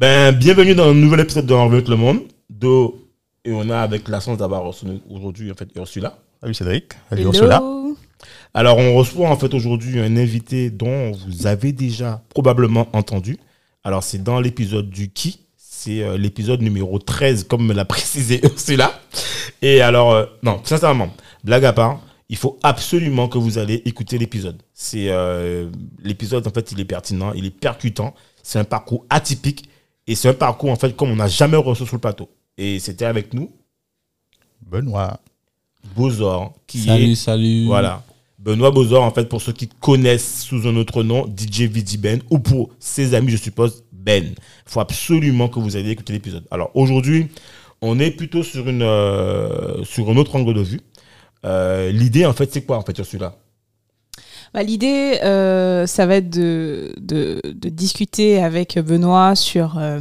Ben, bienvenue dans un nouvel épisode de Envers le monde. Do, et on a avec la chance d'avoir aujourd'hui en fait Ursula. Salut Cédric. Salut Hello. Ursula. Alors, on reçoit en fait aujourd'hui un invité dont vous avez déjà probablement entendu. Alors, c'est dans l'épisode du qui. C'est euh, l'épisode numéro 13, comme me l'a précisé Ursula. Et alors, euh, non, sincèrement, blague à part, il faut absolument que vous allez écouter l'épisode. C'est euh, l'épisode en fait, il est pertinent, il est percutant. C'est un parcours atypique et c'est un parcours en fait comme on n'a jamais reçu sur le plateau. Et c'était avec nous Benoît. Bozor qui Salut, est salut. voilà. Benoît Bozor, en fait, pour ceux qui connaissent sous un autre nom, DJ Vidi Ben, ou pour ses amis, je suppose, Ben. Il faut absolument que vous ayez écouté l'épisode. Alors, aujourd'hui, on est plutôt sur, une, euh, sur un autre angle de vue. Euh, L'idée, en fait, c'est quoi, en fait, sur celui-là? Bah, L'idée, euh, ça va être de, discuter avec Benoît sur euh,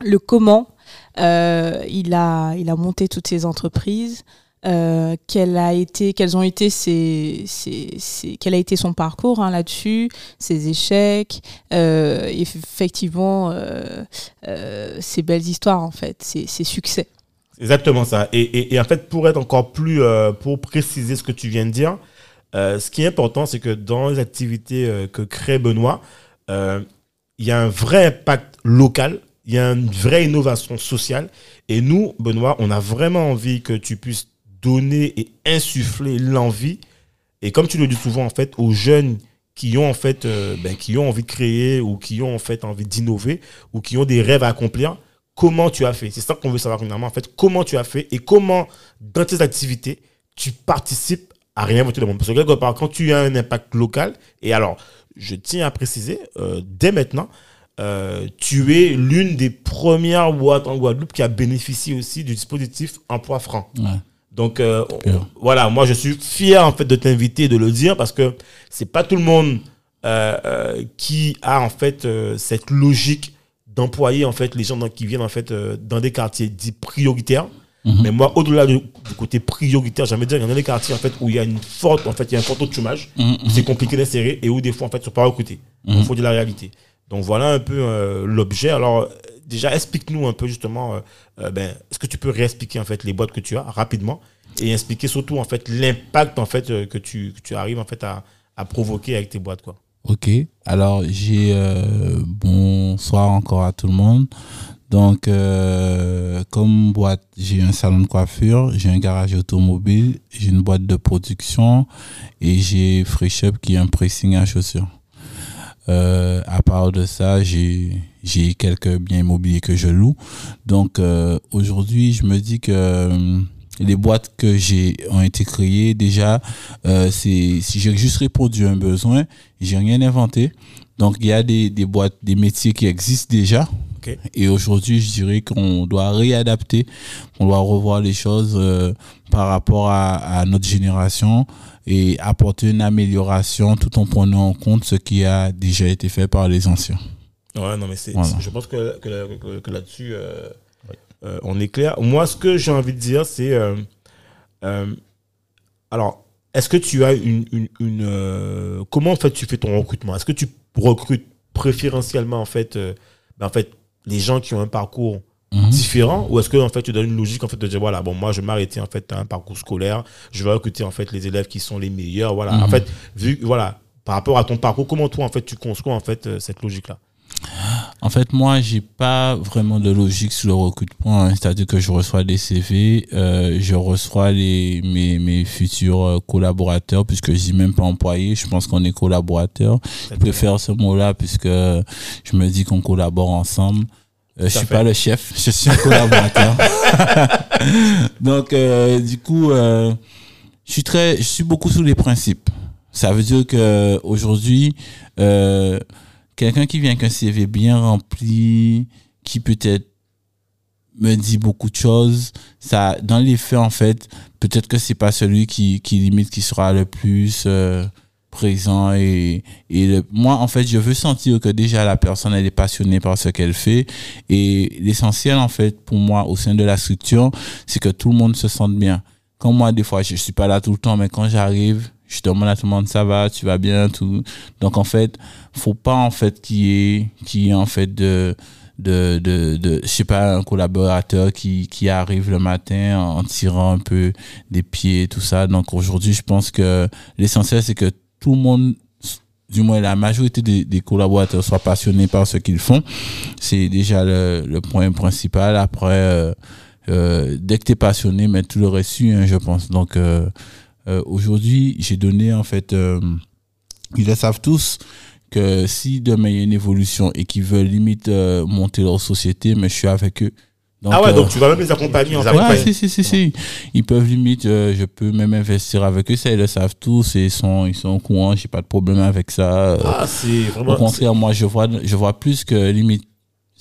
le comment euh, il, a, monté toutes ces entreprises, euh, quel a été, ont été ses, ses- ses- quel a été son parcours hein, là-dessus, ses échecs, effectivement ses belles histoires en fait, ses, ses succès. Exactement ça. Et, et- en fait, pour être encore plus, pour préciser ce que tu viens de dire, ce qui est important, c'est que dans les activités euh, que crée Benoît, euh, il y a un vrai impact local, il y a une vraie innovation sociale. Et nous, Benoît, on a vraiment envie que tu puisses donner et insuffler l'envie. Et comme tu le dis souvent, en fait, aux jeunes qui ont en fait, euh, ben, qui ont envie de créer ou qui ont en fait envie d'innover ou qui ont des rêves à accomplir, comment tu as fait? C'est ça qu'on veut savoir finalement, en fait, comment tu as fait et comment, dans tes activités, tu participes à réinventer le monde. Parce que quelque part, quand tu as un impact local, et alors, je tiens à préciser, euh, dès maintenant, euh, tu es l'une des premières boîtes en Guadeloupe qui a bénéficié aussi du dispositif emploi franc. Ouais. Donc euh, voilà, moi je suis fier en fait de t'inviter et de le dire parce que c'est pas tout le monde qui a en fait cette logique d'employer en fait les gens dans- qui viennent en fait dans des quartiers dits prioritaires. Mhm. Mais moi, au-delà du, du côté prioritaire, j'aimerais dire qu'il y en a des quartiers en fait où il y a une forte, en fait, il y a un fort taux de chômage, Mhm, où c'est compliqué d'insérer et où des fois en fait, ils sont pas recrutés. Il Mhm. faut dire la réalité. Donc voilà un peu euh, l'objet. Alors euh, déjà, explique-nous un peu justement, euh, ben, est-ce que tu peux réexpliquer en fait les boîtes que tu as rapidement et expliquer surtout en fait l'impact en fait que tu, que tu arrives en fait à, à provoquer avec tes boîtes quoi. Ok. Alors, j'ai euh, bonsoir encore à tout le monde. Donc, euh, comme boîte, j'ai un salon de coiffure, j'ai un garage automobile, j'ai une boîte de production et j'ai Free Shop qui est un pressing à chaussures. Euh, à part de ça, j'ai quelques biens immobiliers que je loue. Donc euh, aujourd'hui, je me dis que euh, les boîtes que j'ai ont été créées déjà, euh, c'est si j'ai juste répondu à un besoin, j'ai rien inventé. Donc il y a des, des boîtes, des métiers qui existent déjà. Et aujourd'hui, je dirais qu'on doit réadapter, on doit revoir les choses euh, par rapport à, à notre génération et apporter une amélioration tout en prenant en compte ce qui a déjà été fait par les anciens. Ouais, non, mais c'est, Voilà. c'est- je pense que, que, que- que là-dessus, euh, euh, on est clair. Moi, ce que j'ai envie de dire, c'est. alors, est-ce que tu as une. une, une, comment, en fait, tu fais ton recrutement? Est-ce que tu recrutes préférentiellement, en fait, ben, en fait les gens qui ont un parcours Mhm. différent ou est-ce que en fait tu donnes une logique en fait de dire voilà bon moi je vais m'arrêter en fait à un parcours scolaire je vais recruter en fait les élèves qui sont les meilleurs voilà en Mhm. fait vu voilà par rapport à ton parcours comment toi en fait tu construis en fait euh, cette logique là En fait, moi, j'ai pas vraiment de logique sur le recrutement. hein. C'est-à-dire que je reçois des CV, euh, je reçois les, mes, mes futurs euh, collaborateurs, puisque je dis même pas employés. Je pense qu'on est collaborateurs. Je préfère ce mot-là, puisque je me dis qu'on collabore ensemble. Euh, je suis fait. pas le chef, je suis un collaborateur. Donc, euh, du coup, euh, je suis très, je suis beaucoup sous les principes. Ça veut dire que aujourd'hui, euh, quelqu'un qui vient avec un CV bien rempli, qui peut-être me dit beaucoup de choses, ça, dans les faits, en fait, peut-être que c'est pas celui qui, qui limite qui sera le plus euh, présent et, et moi, en fait, je veux sentir que déjà la personne, elle est passionnée par ce qu'elle fait et l'essentiel, en fait, pour moi, au sein de la structure, c'est que tout le monde se sente bien. Comme moi, des fois, je suis pas là tout le temps, mais quand j'arrive, je demande à tout le monde, ça va, tu vas bien, tout. Donc, en fait, faut pas, en fait, qu'il y ait, qu'il y ait, en fait, de, de, de, je sais pas, un collaborateur qui, qui arrive le matin en, tirant un peu des pieds, tout ça. Donc, aujourd'hui, je pense que l'essentiel, c'est que tout le monde, du moins la majorité des, des collaborateurs soient passionnés par ce qu'ils font. C'est déjà le, le point principal. Après, euh, euh, dès que tu es passionné, mais tout le reste hein, je pense. Donc, euh, euh, aujourd'hui, j'ai donné, en fait, euh, ils le savent tous, que si demain il y a une évolution et qu'ils veulent limite euh, monter leur société, mais je suis avec eux. Donc, ah ouais, euh, donc tu vas même les accompagner en fait. Ouais, si, si, si, si. Ils peuvent limite, euh, je peux même investir avec eux, ça, ils le savent tous, et ils sont, ils sont au courant, j'ai pas de problème avec ça. Ah, c'est au vraiment. contraire, moi, je vois, je vois plus que limite,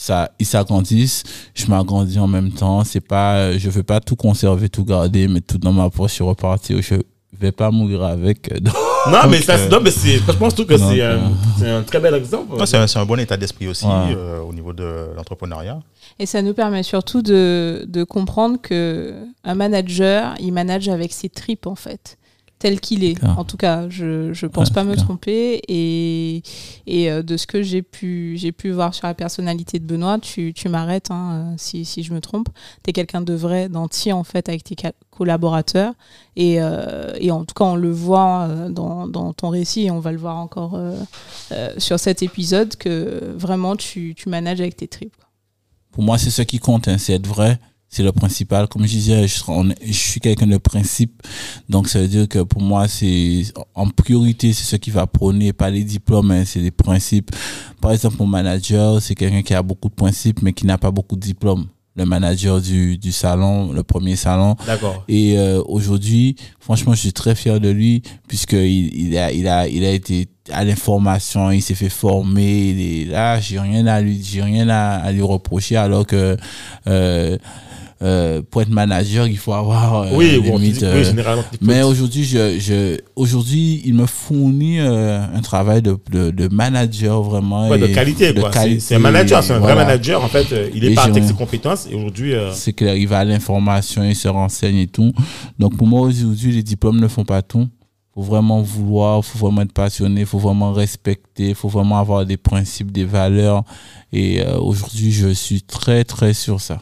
ça, ils s'agrandissent, je m'agrandis en même temps. C'est pas, je veux pas tout conserver, tout garder, mais tout dans ma poche, je repartir. Je vais pas mourir avec. euh, donc, Non, mais ça, euh, non, mais c'est, je trouve que donc, c'est, euh, un, c'est un très bel exemple. C'est un, c'est un bon état d'esprit aussi Ouais. euh, au niveau de l'entrepreneuriat. Et ça nous permet surtout de, de comprendre que un manager, il manage avec ses tripes en fait, tel qu'il est. En tout cas, je je pense Ouais, pas me clair. tromper et et euh, de ce que j'ai pu pu voir sur la personnalité de Benoît, tu, tu m'arrêtes hein, euh, si si je me trompe. T'es quelqu'un de vrai, d'entier en fait avec tes collaborateurs et euh, et en tout cas on le voit dans dans ton récit et on va le voir encore euh, euh, sur cet épisode que vraiment tu tu manages avec tes tripes. pour moi, c'est ce qui compte, hein, c'est être vrai. C'est le principal. Comme je disais, je, on suis quelqu'un de principe. Donc, ça veut dire que pour moi, c'est en priorité, c'est ce qui va prôner, pas les diplômes, hein, c'est les principes. Par exemple, mon manager, c'est quelqu'un qui a beaucoup de principes, mais qui n'a pas beaucoup de diplômes. Le manager du, du salon, le premier salon, D'accord. et euh, aujourd'hui, franchement, je suis très fier de lui puisqu'il il a, il a, il a été à l'information, il s'est fait former. Il est là, j'ai rien à lui, j'ai rien à, à lui reprocher alors que euh, euh, pour être manager, il faut avoir euh, Oui, bon, limite, euh, oui, généralement. peux- mais aujourd'hui, je, je, aujourd'hui, il me fournit euh, un travail de, de, de manager vraiment. Ouais, de qualité, de quoi. C'est- qualité, C'est un manager, c'est un vrai manager. En fait, euh, il est parti avec ses compétences et aujourd'hui, euh, C'est clair, il va à l'information, il se renseigne et tout. Donc pour moi aujourd'hui, les diplômes ne font pas tout. faut vraiment vouloir, faut vraiment être passionné, faut vraiment respecter, faut vraiment avoir des principes, des valeurs. Et euh, aujourd'hui, je suis très très sur ça.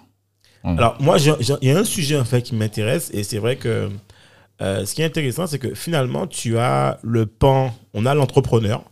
Alors, moi, il y a un sujet en fait qui m'intéresse et c'est vrai que euh, ce qui est intéressant, c'est que finalement, tu as le pan, on a l'entrepreneur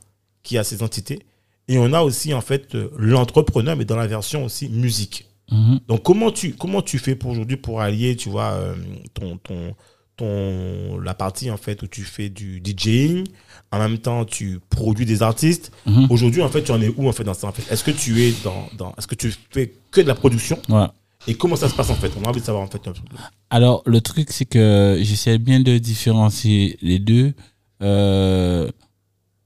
qui a ses entités et on a aussi en fait l'entrepreneur, mais dans la version aussi musique. Mhm. Donc, comment tu, comment tu fais pour aujourd'hui pour allier, tu vois, euh, ton, ton, ton, la partie en fait où tu fais du DJing, en même temps, tu produis des artistes. Mhm. Aujourd'hui, en fait, tu en es où en fait dans ça en fait? Est-ce que tu es dans, dans est-ce que tu fais que de la production? Ouais. Et comment ça se passe en fait? On a envie de savoir en fait. Alors, le truc, c'est que j'essaie bien de différencier les deux. Euh,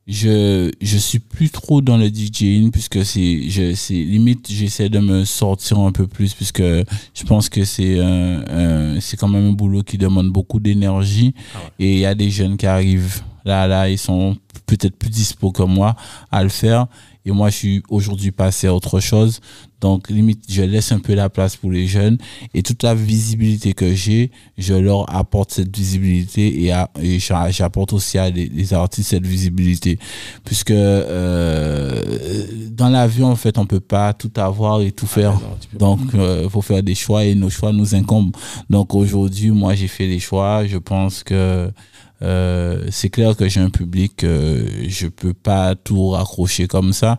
je, je suis plus trop dans le DJing puisque c'est, je, c'est limite, j'essaie de me sortir un peu plus puisque je pense que c'est un, un- c'est quand même un boulot qui demande beaucoup d'énergie Ah ouais. et il y a des jeunes qui arrivent là, là, ils sont peut-être plus dispo que moi à le faire. Et moi, je suis aujourd'hui passé à autre chose. Donc, limite, je laisse un peu la place pour les jeunes. Et toute la visibilité que j'ai, je leur apporte cette visibilité et, j'apporte aussi à des, des artistes cette visibilité. Puisque euh, dans la vie, en fait, on peut pas tout avoir et tout faire. Non, peux- Donc, il faut faire des choix et nos choix nous incombent. Donc, aujourd'hui, moi, j'ai fait des choix. Je pense que euh, c'est clair que j'ai un public, euh, je peux pas tout raccrocher comme ça,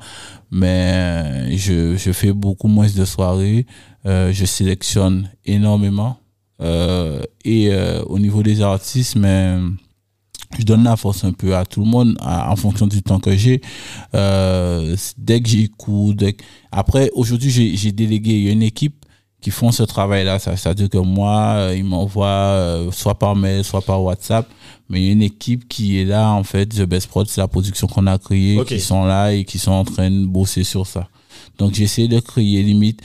mais je, je fais beaucoup moins de soirées. Euh, je sélectionne énormément. Euh, et euh, au niveau des artistes, mais je donne la force un peu à tout le monde en fonction du temps que j'ai. Dès que j'écoute, dès après aujourd'hui j'ai délégué une équipe qui font ce travail-là. Ça- C'est-à-dire que moi, euh, ils m'envoient euh, soit par mail, soit par WhatsApp. Mais il y a une équipe qui est là, en fait. The Best Prod, c'est la production qu'on a créée, qui sont là et qui sont en train de bosser sur ça. Donc, j'essaie de créer limite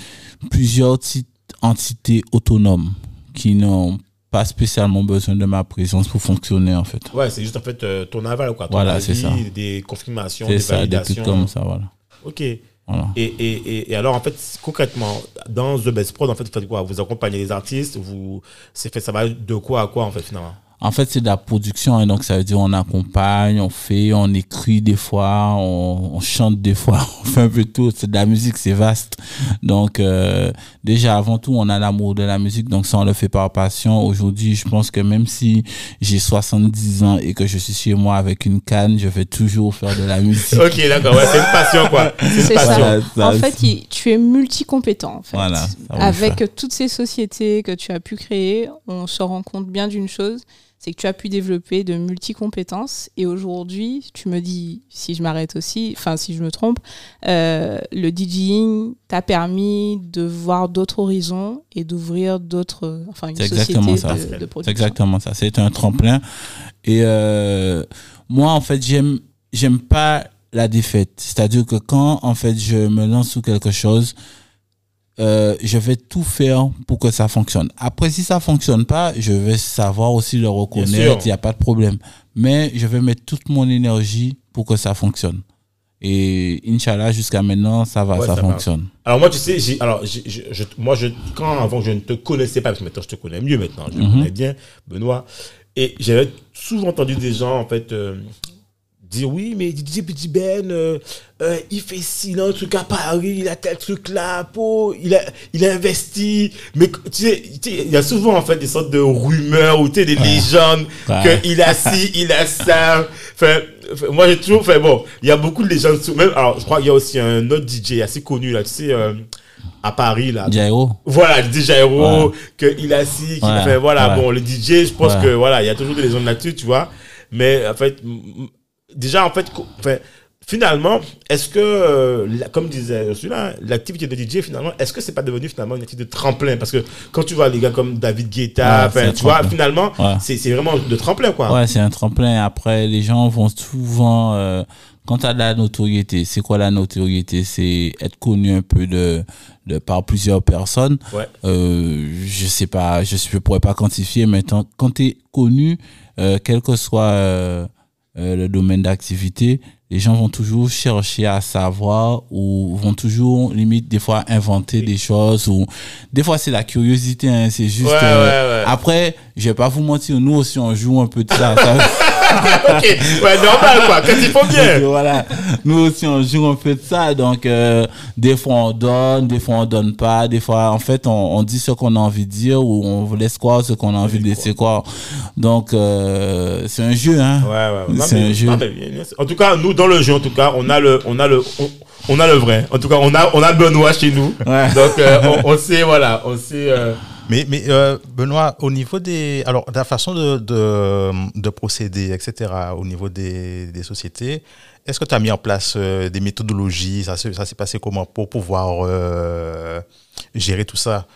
plusieurs petites entités autonomes qui n'ont pas spécialement besoin de ma présence pour fonctionner, en fait. Ouais, c'est juste en fait euh, ton aval, quoi. Ton Voilà, c'est ça. Des confirmations, des ça, des validations. trucs comme ça, voilà. Ok. Et, voilà. et, et, et alors, en fait, concrètement, dans The Best Prod, en fait, vous faites quoi? Vous accompagnez les artistes vous... fait, Ça va de quoi à quoi, en fait, finalement? En fait, c'est de la production, hein, donc ça veut dire on accompagne, on fait, on écrit des fois, on, on chante des fois, on fait un peu tout. C'est de la musique, c'est vaste. Donc euh, déjà avant tout, on a l'amour de la musique, donc ça on le fait par passion. Aujourd'hui, je pense que même si j'ai 70 ans et que je suis chez moi avec une canne, je vais toujours faire de la musique. Ok, d'accord, ouais, c'est une passion, quoi. C'est passion. ça. Ça, En fait, il- tu es multicompétent. En fait. Voilà, Avec toutes ces sociétés que tu as pu créer, on se rend compte bien d'une chose, c'est que tu as pu développer de multicompétences. Et aujourd'hui, tu me dis, si je m'arrête aussi, enfin si je me trompe, euh, le DJing t'a permis de voir d'autres horizons et d'ouvrir d'autres, enfin une C'est société exactement ça. de, de C'est production. exactement ça. C'est un tremplin. Et euh, moi, en fait, j'aime, j'aime pas la défaite. C'est-à-dire que quand, en fait, je me lance sous quelque chose, euh, je vais tout faire pour que ça fonctionne. Après, si ça fonctionne pas, je vais savoir aussi le reconnaître. Il n'y a pas de problème. Mais je vais mettre toute mon énergie pour que ça fonctionne. Et Inch'Allah, jusqu'à maintenant, ça va, Ouais, ça, ça va. fonctionne. Alors moi, tu sais, j'ai, alors, j'ai- j'ai- je- moi, je, quand avant, je ne te connaissais pas, parce que maintenant, je te connais mieux maintenant, je te Mhm. connais bien, Benoît, et j'avais souvent entendu des gens, en fait, euh, dire, oui, mais DJ Petit Ben, euh, euh, il fait ci, un truc à Paris, il a tel truc là, po, il a, il a investi, mais tu sais, tu sais, il y a souvent, en fait, des sortes de rumeurs, ou tu sais, des légendes, Ouais. qu'il a ci, il a ça, enfin, moi, j'ai toujours fait, bon, il y a beaucoup de légendes, même, alors, je crois qu'il y a aussi un autre DJ assez connu, là, tu sais, euh, à Paris, là. Jairo, Voilà, le DJ Aero, Ouais. que il a si, qu'il Ouais, fait, voilà, ouais. bon, le DJ, je pense que, voilà, il y a toujours des légendes là-dessus, tu vois. Mais, en fait, déjà, en fait, enfin, finalement, est-ce que, euh, la- comme disait celui-là, l'activité de DJ, finalement, est-ce que c'est pas devenu finalement une activité de tremplin? Parce que quand tu vois les gars comme David Guetta, Ouais, tu vois, finalement, Ouais. c'est vraiment de tremplin, quoi. Ouais, c'est un tremplin. Après, les gens vont souvent, euh, quand tu as de la notoriété, c'est quoi la notoriété? C'est être connu un peu de, de par plusieurs personnes. Ouais. Euh, je sais pas, je ne pourrais pas quantifier, mais quand tu es connu, euh, quel que soit euh, le domaine d'activité, les gens vont toujours chercher à savoir ou vont toujours, limite, des fois, inventer des choses ou des fois, c'est la curiosité, hein, c'est juste... Ouais, euh, ouais, ouais. Après, je vais pas vous mentir, nous aussi, on joue un peu de ça. ça- ok, ouais, normal, quoi, quand il faut donc, bien. voilà, nous aussi, on joue un peu de ça. Donc, euh, des fois, on donne, des fois, on donne pas. Des fois, en fait, on, on dit ce qu'on a envie de dire ou on laisse croire ce qu'on a envie de laisser croire. Donc, euh, c'est un jeu, hein. Ouais, ouais. Non, C'est un jeu. En tout cas, nous, dans le jeu, en tout cas, on a le, on a le, on, on a le vrai. En tout cas, on a, on a Benoît chez nous. Ouais. Donc, euh, on, on sait, voilà, on sait. euh, Mais, mais euh, Benoît, au niveau des. Alors, la façon de, de, de procéder, etc., au niveau des, des sociétés, est-ce que tu as mis en place euh, des méthodologies? Ça, s'est- ça s'est passé comment pour pouvoir euh, gérer tout ça?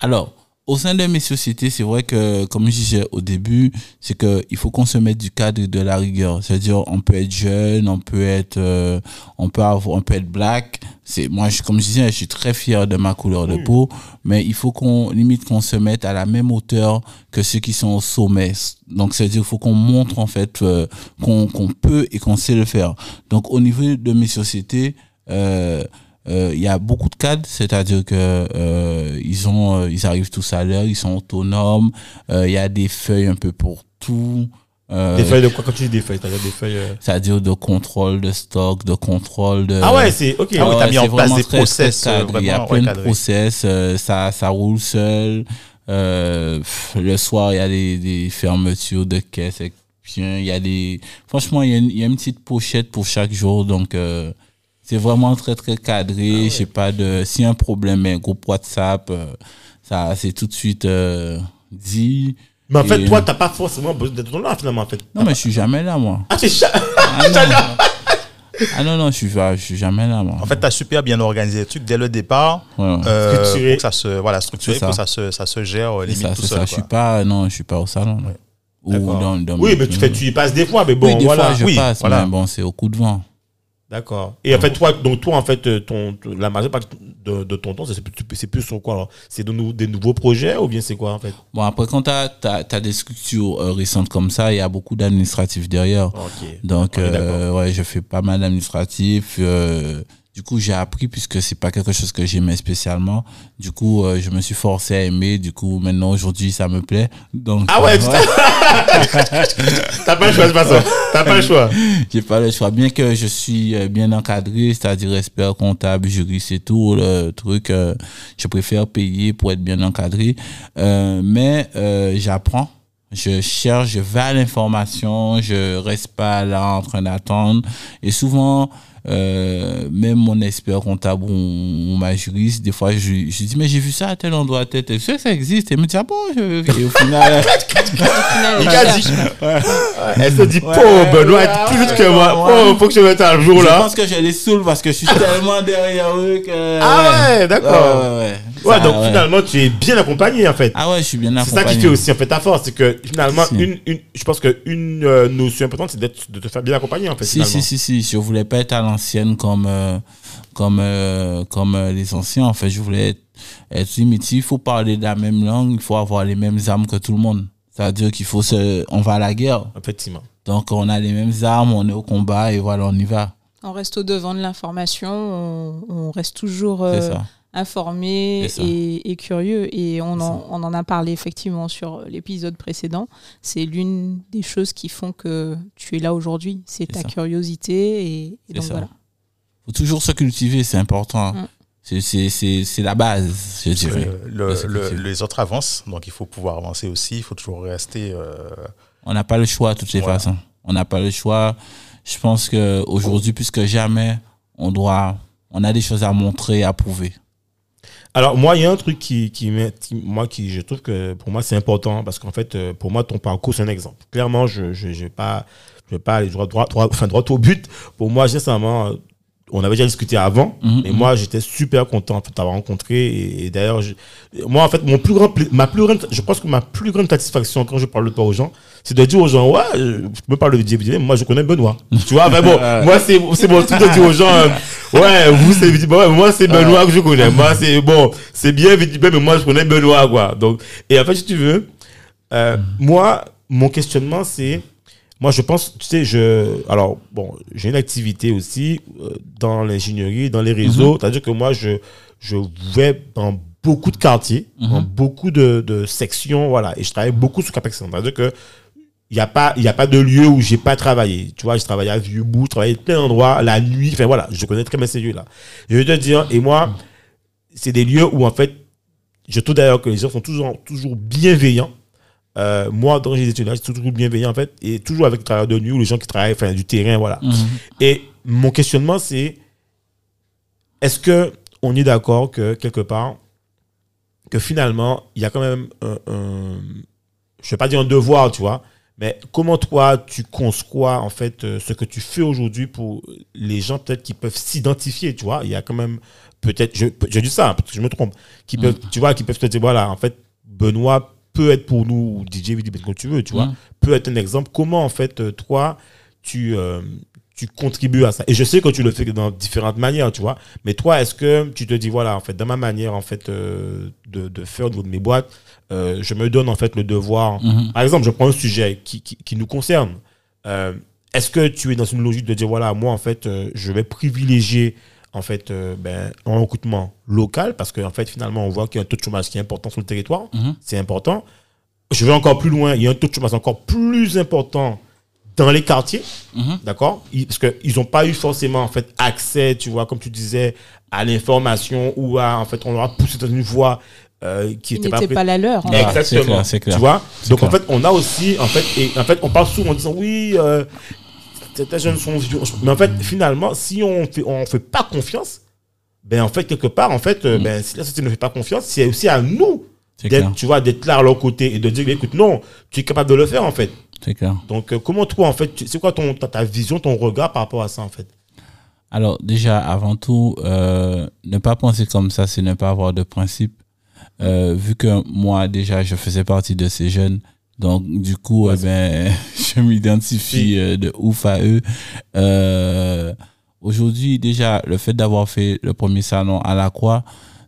Alors, au sein de mes sociétés, c'est vrai que, comme je disais au début, c'est que il faut qu'on se mette du cadre de la rigueur. C'est-à-dire, on peut être jeune, on peut être, euh, on peut avoir, on peut être black. C'est moi, je, comme je disais, je suis très fier de ma couleur de peau, mais il faut qu'on limite qu'on se mette à la même hauteur que ceux qui sont au sommet. Donc, c'est-à-dire, il faut qu'on montre en fait euh, qu'on qu'on peut et qu'on sait le faire. Donc, au niveau de mes sociétés. Euh, il y a beaucoup de cadres, c'est-à-dire que euh, ils ont, euh, ils arrivent tous à l'heure, ils sont autonomes. euh, Il y a des feuilles un peu pour tout. euh, Des feuilles de quoi? Quand tu dis des feuilles, t'as des feuilles. euh, C'est-à-dire de contrôle de stock, de contrôle de. Ah ouais, c'est ok. Ah oui, t'as ouais, mis en place des très, process, très cadré. euh, Il y a plein de process, euh, ça, ça roule seul. Euh, pff, le soir, il y a des, des fermetures de caisses. et puis, Il y a des, franchement, il y, a une, il y a une petite pochette pour chaque jour. Donc, euh, c'est vraiment très, très cadré. Je sais pas de, s'il y a un problème, un groupe WhatsApp, euh, ça, c'est tout de suite, euh, dit. Mais en fait, Et- toi, t'as pas forcément besoin d'être là, finalement, en fait. Non, mais je suis jamais là, moi. Ah, c'est cha- Ah, non. Ah non, non, je suis, pas- je suis jamais là, moi. En fait, tu as super bien organisé le truc dès le départ. Ouais, ouais. euh, Structuré. pour que ça se, voilà, structuré, ça. pour que ça se, ça se gère limite ça, tout seul. ça. Je suis pas, non, je suis pas au salon. Ou dans, dans Oui, mais tu, fais, tu y passes des fois, mais bon, oui, des voilà. fois, je oui, passe, voilà. mais bon, c'est au coup de vent. D'accord. Et en fait, toi, donc toi, en fait, euh, ton, ton- la majeure partie de, de ton temps, c'est plus, sur quoi alors? C'est de nou- des nouveaux projets ou bien c'est quoi en fait? Bon, après, quand tu as, des structures euh, récentes comme ça, il y a beaucoup d'administratifs derrière. Donc, euh, ouais, je fais pas mal d'administratifs. euh, du coup, j'ai appris puisque c'est pas quelque chose que j'aimais spécialement. Du coup, euh, je me suis forcé à aimer. Du coup, maintenant, aujourd'hui, ça me plaît. Donc, Ah ouais, euh, tu T'as pas le choix de toute façon. T'as pas le choix. j'ai pas le choix. Bien que je suis euh, bien encadré, c'est-à-dire expert comptable, juriste et tout, le truc, euh, je préfère payer pour être bien encadré. Euh, mais euh, j'apprends. Je cherche, je vais à l'information, je reste pas là en train d'attendre. Et souvent, euh, même mon expert comptable ou, ou ma juriste, des fois, je, je dis, mais j'ai vu ça à tel endroit, à tel, tel. Tu sais que ça existe. Et elle me dit, ah bon, je... et au final. Elle se dit, Ouais, pauvre Benoît, ouais, plus ouais, que moi. ouais. Oh, faut que je mette un jour je là. pense que je les saoule parce que je suis tellement derrière eux que. Ah ouais, d'accord. Ouais, donc ouais. finalement, tu es bien accompagné en fait. Ah ouais, je suis bien C'est accompagné. ça qui fait aussi en fait ta force, c'est que finalement, Si. une, une, je pense qu'une euh, notion importante, c'est d'être, de te faire bien accompagner en fait. Si, finalement. si, si, si. Je voulais pas être à l'ancienne comme, euh, comme, euh, comme euh, les anciens. En fait, je voulais être, être. Il faut parler de la même langue, il faut avoir les mêmes armes que tout le monde. C'est-à-dire qu'il faut se, on va à la guerre. Effectivement. Donc, on a les mêmes armes, on est au combat et voilà, on y va. On reste au devant de l'information, on, on reste toujours C'est euh, ça. informé C'est ça. et, et curieux. Et on en, on en a parlé effectivement sur l'épisode précédent. C'est l'une des choses qui font que tu es là aujourd'hui. C'est ta ça. curiosité. Et, donc ça. voilà. faut toujours se cultiver, c'est important. Mm. C'est- C'est, c'est, c'est la base, je dirais. Euh, le- le- les autres avancent, donc il faut pouvoir avancer aussi. Il faut toujours rester. euh, On n'a pas le choix de toutes les Voilà. façons. On n'a pas le choix. Je pense que aujourd'hui, plus que jamais, on doit, on a des choses à montrer, à prouver. Alors moi, il y a un truc qui, qui, qui- moi, qui, je trouve que pour moi c'est important parce qu'en fait, euh, pour moi, ton parcours c'est un exemple. Clairement, je, je, je vais pas, je vais pas aller droit, droit, droit, enfin droit au but. Pour moi, sincèrement, euh, on avait déjà discuté avant, Mhm, mhm. moi, j'étais super content en fait, de t'avoir rencontré. Et, et d'ailleurs, je- moi, en fait, mon plus grand, ma plus grande, je pense que ma plus grande satisfaction quand je parle de toi aux gens, c'est de dire aux gens, ouais, je je me parle de Didier Vidier, moi, je connais Benoît. tu vois, enfin bon, moi, c'est, c'est mon truc de dire aux gens, euh, ouais, vous, c'est ouais, moi, c'est Benoît que je connais. Moi, c'est, bon, c'est bien Vidier, mais moi, je connais Benoît, quoi. Donc, et en fait, si tu veux, euh, moi, mon questionnement, c'est, moi, je pense, tu sais, je, alors, bon, j'ai une activité aussi euh, dans l'ingénierie, dans les réseaux. C'est-à-dire que moi, je, je vais dans beaucoup de quartiers, dans beaucoup de, de sections, voilà, et je travaille beaucoup sur Capex. C'est-à-dire que il n'y a pas, il y a pas de lieu où j'ai pas travaillé. Tu vois, j'ai travaillé à Vieux-Bout, je travaillé à plein d'endroits, la nuit, enfin voilà, je connais très bien ces lieux-là. Je veux te dire, et moi, c'est des lieux où en fait, je trouve d'ailleurs que les gens sont toujours, toujours bienveillants. Euh, moi, dans les étudiants, je suis toujours bienveillant en fait, et toujours avec les travailleurs de nuit ou les gens qui travaillent, enfin, du terrain, voilà. Mhm. Et mon questionnement, c'est est-ce que on est d'accord que quelque part, que finalement, il y a quand même un, un- je vais pas dire un devoir, tu vois, mais comment toi, tu conçois en fait euh, ce que tu fais aujourd'hui pour les gens peut-être qui peuvent s'identifier, tu vois, il y a quand même peut-être, je, je dis ça, hein, peut-être que je me trompe, qui peuvent, tu vois, qui peuvent te dire, voilà, en fait, Benoît peut être pour nous, ou DJ Vidi, comme tu veux, tu vois, Mhm. peut être un exemple. Comment, en fait, euh, toi, tu, euh, tu contribues à ça? Et je sais que tu le fais dans différentes manières, tu vois. Mais toi, est-ce que tu te dis, voilà, en fait, dans ma manière, en fait, euh, de, de faire au niveau de mes boîtes, euh, je me donne, en fait, le devoir. Mhm. Par exemple, je prends un sujet qui, qui, qui nous concerne. Est-ce que tu es dans une logique de dire, voilà, moi, en fait, je vais privilégier, en fait, euh, ben, un recrutement local parce qu'en fait, finalement, on voit qu'il y a un taux de chômage qui est important sur le territoire Mhm. c'est important. Je vais encore plus loin, il y a un taux de chômage encore plus important dans les quartiers, Mhm. d'accord? Ils- Parce qu'ils n'ont pas eu forcément en fait accès, tu vois, comme tu disais, à l'information ou à, en fait, on leur a poussé dans une voie euh, qui n'était pas, n'était pas la leur. en fait. Exactement. c'est clair, clair. Tu vois? Donc en fait, on a aussi, en fait, et en fait, on parle souvent en disant oui, euh, certains jeunes sont vieux. Mais en fait, finalement, si on fait, on fait pas confiance, ben en fait, quelque part, en fait, euh, Mm. ben, si la société ne fait pas confiance, c'est aussi à nous d'être, tu vois, d'être là à leur côté et de dire, écoute, non, tu es capable de le faire, en fait. C'est clair. Donc, euh, comment toi, en fait, c'est quoi ton, ta, ta vision, ton regard par rapport à ça, en fait? Alors déjà, avant tout, euh, ne pas penser comme ça, c'est ne pas avoir de principe. Euh, vu que moi déjà, je faisais partie de ces jeunes, donc du coup, eh ben, je m'identifie euh, de ouf à eux. Euh, Aujourd'hui, déjà, le fait d'avoir fait le premier salon à la Croix,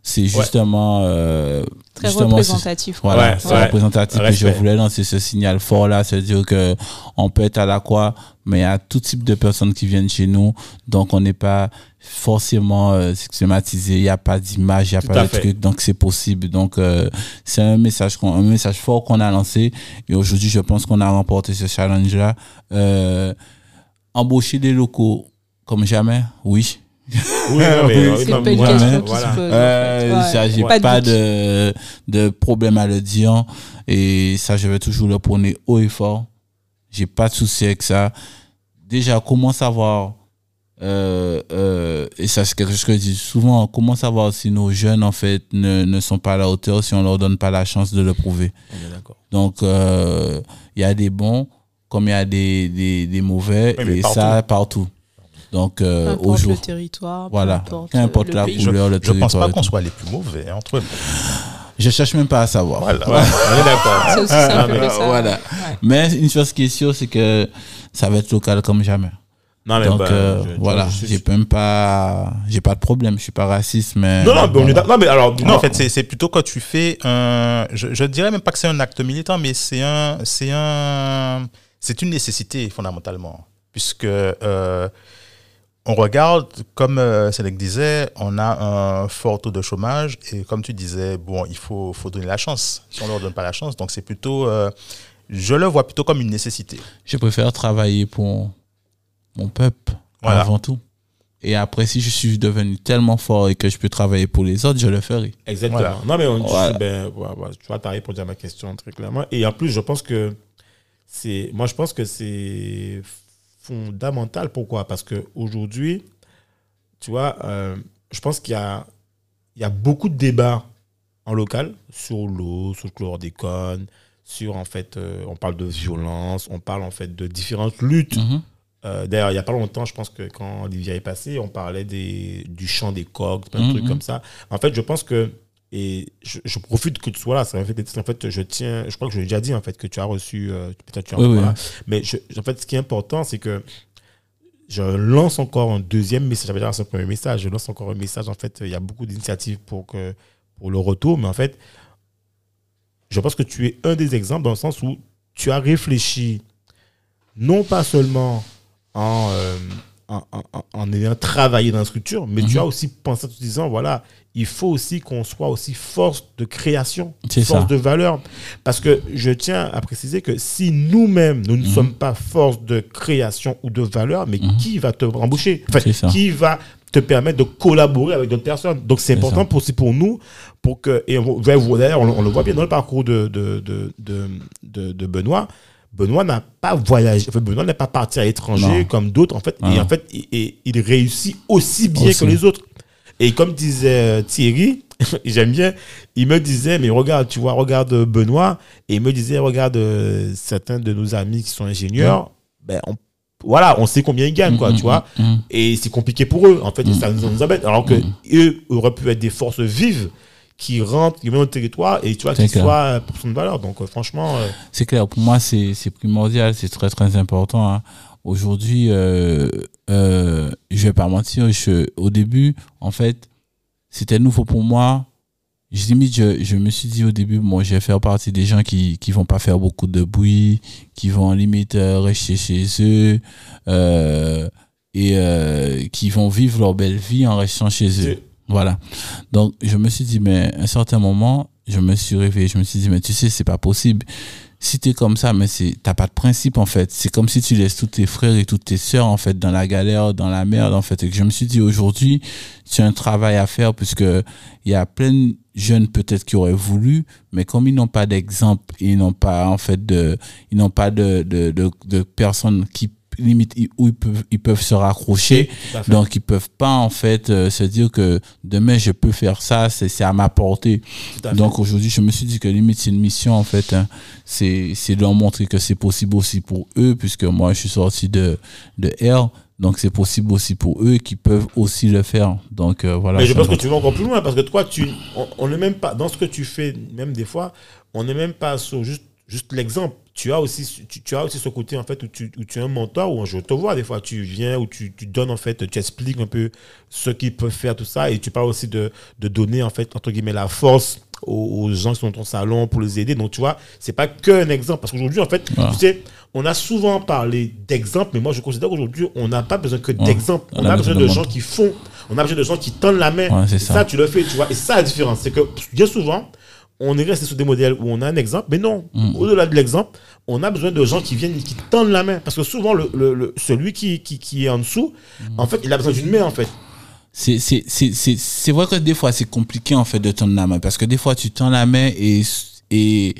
c'est justement euh, Très justement, représentatif. Voilà, Ouais, c'est représentatif. Et je voulais lancer ce signal fort là, c'est-à-dire que on peut être à la croix, mais il y a tout type de personnes qui viennent chez nous, donc on n'est pas forcément euh, stigmatisé. Il n'y a pas d'image, il n'y a Tout pas de fait. truc, donc c'est possible. Donc euh, c'est un message, qu'on- un message fort qu'on a lancé. Et aujourd'hui, je pense qu'on a remporté ce challenge là. Euh, embaucher des locaux comme jamais, oui. Oui, non, mais, Oui, oui, C'est non, pas une voilà, question qui voilà. se pose. Euh, j'ai Pas de de, problème à le dire. Et ça, je vais toujours le prôner haut et fort. J'ai pas de souci avec ça. Déjà, comment savoir, euh, euh, et ça, c'est quelque chose que je dis souvent, comment savoir si nos jeunes, en fait, ne, ne sont pas à la hauteur si on leur donne pas la chance de le prouver? On est d'accord. Donc, euh, il y a des bons comme il y a des, des, des mauvais, mais et partout. ça, partout. Donc, Peu euh, importe au jour. le territoire, peu Voilà. importe, Qu'importe le la pays. couleur, le Je pense territoire pas et qu'on tout. soit les plus mauvais entre nous. Je cherche même pas à savoir. Voilà. Ouais, on est d'accord. C'est aussi simple Ah, mais- que ça. Voilà. Ouais. Mais une chose qui est sûre, c'est que ça va être local comme jamais. Non, mais Donc bah, euh, je- je- voilà, je j'ai même pas, j'ai pas de problème, je suis pas raciste, mais Non, non, mais voilà. Non, mais alors, Non, en fait, c'est c'est plutôt quand tu fais un. Je, je dirais même pas que c'est un acte militant, mais c'est un, c'est un, c'est une nécessité fondamentalement, puisque euh, on regarde, comme euh, Cédric disait, on a un fort taux de chômage et comme tu disais, bon, il faut, faut donner la chance. Si on leur donne pas la chance, donc c'est plutôt, euh, je le vois plutôt comme une nécessité. je préfère travailler pour mon peuple Voilà. avant tout. Et après, si je suis devenu tellement fort et que je peux travailler pour les autres, je le ferai. Exactement. Voilà. Non, mais on, Voilà. ben, ouais, ouais, tu vois, t'as répondu à ma question très clairement. Et en plus, je pense que c'est, moi, je pense que c'est fondamental. Pourquoi? Parce que aujourd'hui, tu vois, euh, je pense qu'il y a, il y a beaucoup de débats en local sur l'eau, sur le chlordécone, sur en fait, euh, on parle de violence, on parle en fait de différentes luttes Mhm. euh, D'ailleurs, il n'y a pas longtemps, je pense que quand Olivier est passé, on parlait des, du chant des coqs, plein de Mhm. trucs comme ça. En fait, je pense que, et je, je profite que tu sois là, en fait, en fait, je tiens, je crois que je l'ai déjà dit, en fait, que tu as reçu, euh, peut-être tu Oui, là. Mais je- en fait, ce qui est important, c'est que je lance encore un deuxième message. J'avais déjà lancé un premier message. Je lance encore un message. En fait, il y a beaucoup d'initiatives pour, que, pour le retour. Mais en fait, je pense que tu es un des exemples dans le sens où tu as réfléchi non pas seulement en, euh, en, en- en ayant travaillé dans la structure, mais tu Mhm. as aussi pensé en te disant, voilà, il faut aussi qu'on soit aussi force de création, force ça. de valeur. Parce que je tiens à préciser que si nous-mêmes, nous ne Mhm. sommes pas force de création ou de valeur, mais Mhm. qui va te embaucher Enfin. Qui va te permettre de collaborer avec d'autres personnes? Donc c'est important ça. pour, aussi pour nous, pour que, et on, on, on le voit bien dans le parcours de, de, de- de Benoît. Benoît n'a pas voyagé, enfin, Benoît n'est pas parti à l'étranger comme d'autres, en fait. Et Ah. en fait, il, et il réussit aussi bien Aussi. que les autres. Et comme disait euh, Thierry, j'aime bien, il me disait, mais regarde, tu vois, regarde euh, Benoît, et il me disait, regarde euh, certains de nos amis qui sont ingénieurs, ben, on- voilà, on sait combien ils gagnent, quoi, Mhm, tu vois. Et c'est compliqué pour eux, en fait, ça nous, nous embête. Alors que eux auraient pu être des forces vives qui rentrent, qui viennent au territoire et tu vois, qui soient euh, pour son valeur. Donc, euh, franchement, euh, C'est clair, pour moi, c'est c'est primordial, c'est très, très important. hein. Aujourd'hui, euh, euh, je vais pas mentir, je, au début, en fait, c'était nouveau pour moi. Je, limite, je, je me suis dit au début, bon, je vais faire partie des gens qui qui vont pas faire beaucoup de bruit, qui vont limite rester chez eux euh, et euh, qui vont vivre leur belle vie en restant chez eux. Voilà. Donc, je me suis dit, mais à un certain moment, je me suis réveillé, je me suis dit, mais tu sais, c'est pas possible. Si t'es comme ça, mais c'est, t'as pas de principe, en fait. C'est comme si tu laisses tous tes frères et toutes tes sœurs, en fait, dans la galère, dans la merde, en fait. Et que je me suis dit, aujourd'hui, tu as un travail à faire, puisque il y a plein de jeunes, peut-être, qui auraient voulu, mais comme ils n'ont pas d'exemple, ils n'ont pas, en fait, de, ils n'ont pas de, de, de, de personnes qui, limite, où ils peuvent, ils peuvent se raccrocher. Donc, ils peuvent pas, en fait, euh, se dire que demain, je peux faire ça, c'est c'est à ma portée. À. Donc, aujourd'hui, je me suis dit que limite, c'est une mission, en fait. hein. C'est c'est de leur montrer que c'est possible aussi pour eux, puisque moi, je suis sorti de, de R. Donc c'est possible aussi pour eux qui peuvent aussi le faire. Donc euh, voilà. Mais je pense que tu vas encore plus loin parce que toi, tu, on- on n'est même pas dans ce que tu fais, même des fois, on n'est même pas sur juste, juste l'exemple. Tu as aussi, tu, tu as aussi ce côté en fait où tu, où tu es un mentor où je te vois des fois, tu viens où tu, tu donnes en fait, tu expliques un peu ce qu'ils peuvent faire tout ça et tu parles aussi de, de donner en fait entre guillemets la force aux, aux gens qui sont dans ton salon pour les aider. Donc tu vois, c'est pas qu'un exemple parce qu'aujourd'hui en fait, Ah. tu sais, on a souvent parlé d'exemples, mais moi je considère qu'aujourd'hui on n'a pas besoin que d'exemples, on, a besoin de gens qui font, on a besoin de gens qui tendent la main. Ouais, ça. ça, tu le fais, tu vois. Et ça, la différence, c'est que bien souvent, on est resté sur des modèles où on a un exemple, mais non, Mm. au-delà de l'exemple, on a besoin de gens qui viennent, qui tendent la main. Parce que souvent, le, le- le- celui qui, qui, qui est en dessous, Mm. en fait, il a besoin d'une main, en fait. C'est- vrai que des fois c'est compliqué en fait de tendre la main parce que des fois tu tends la main et, et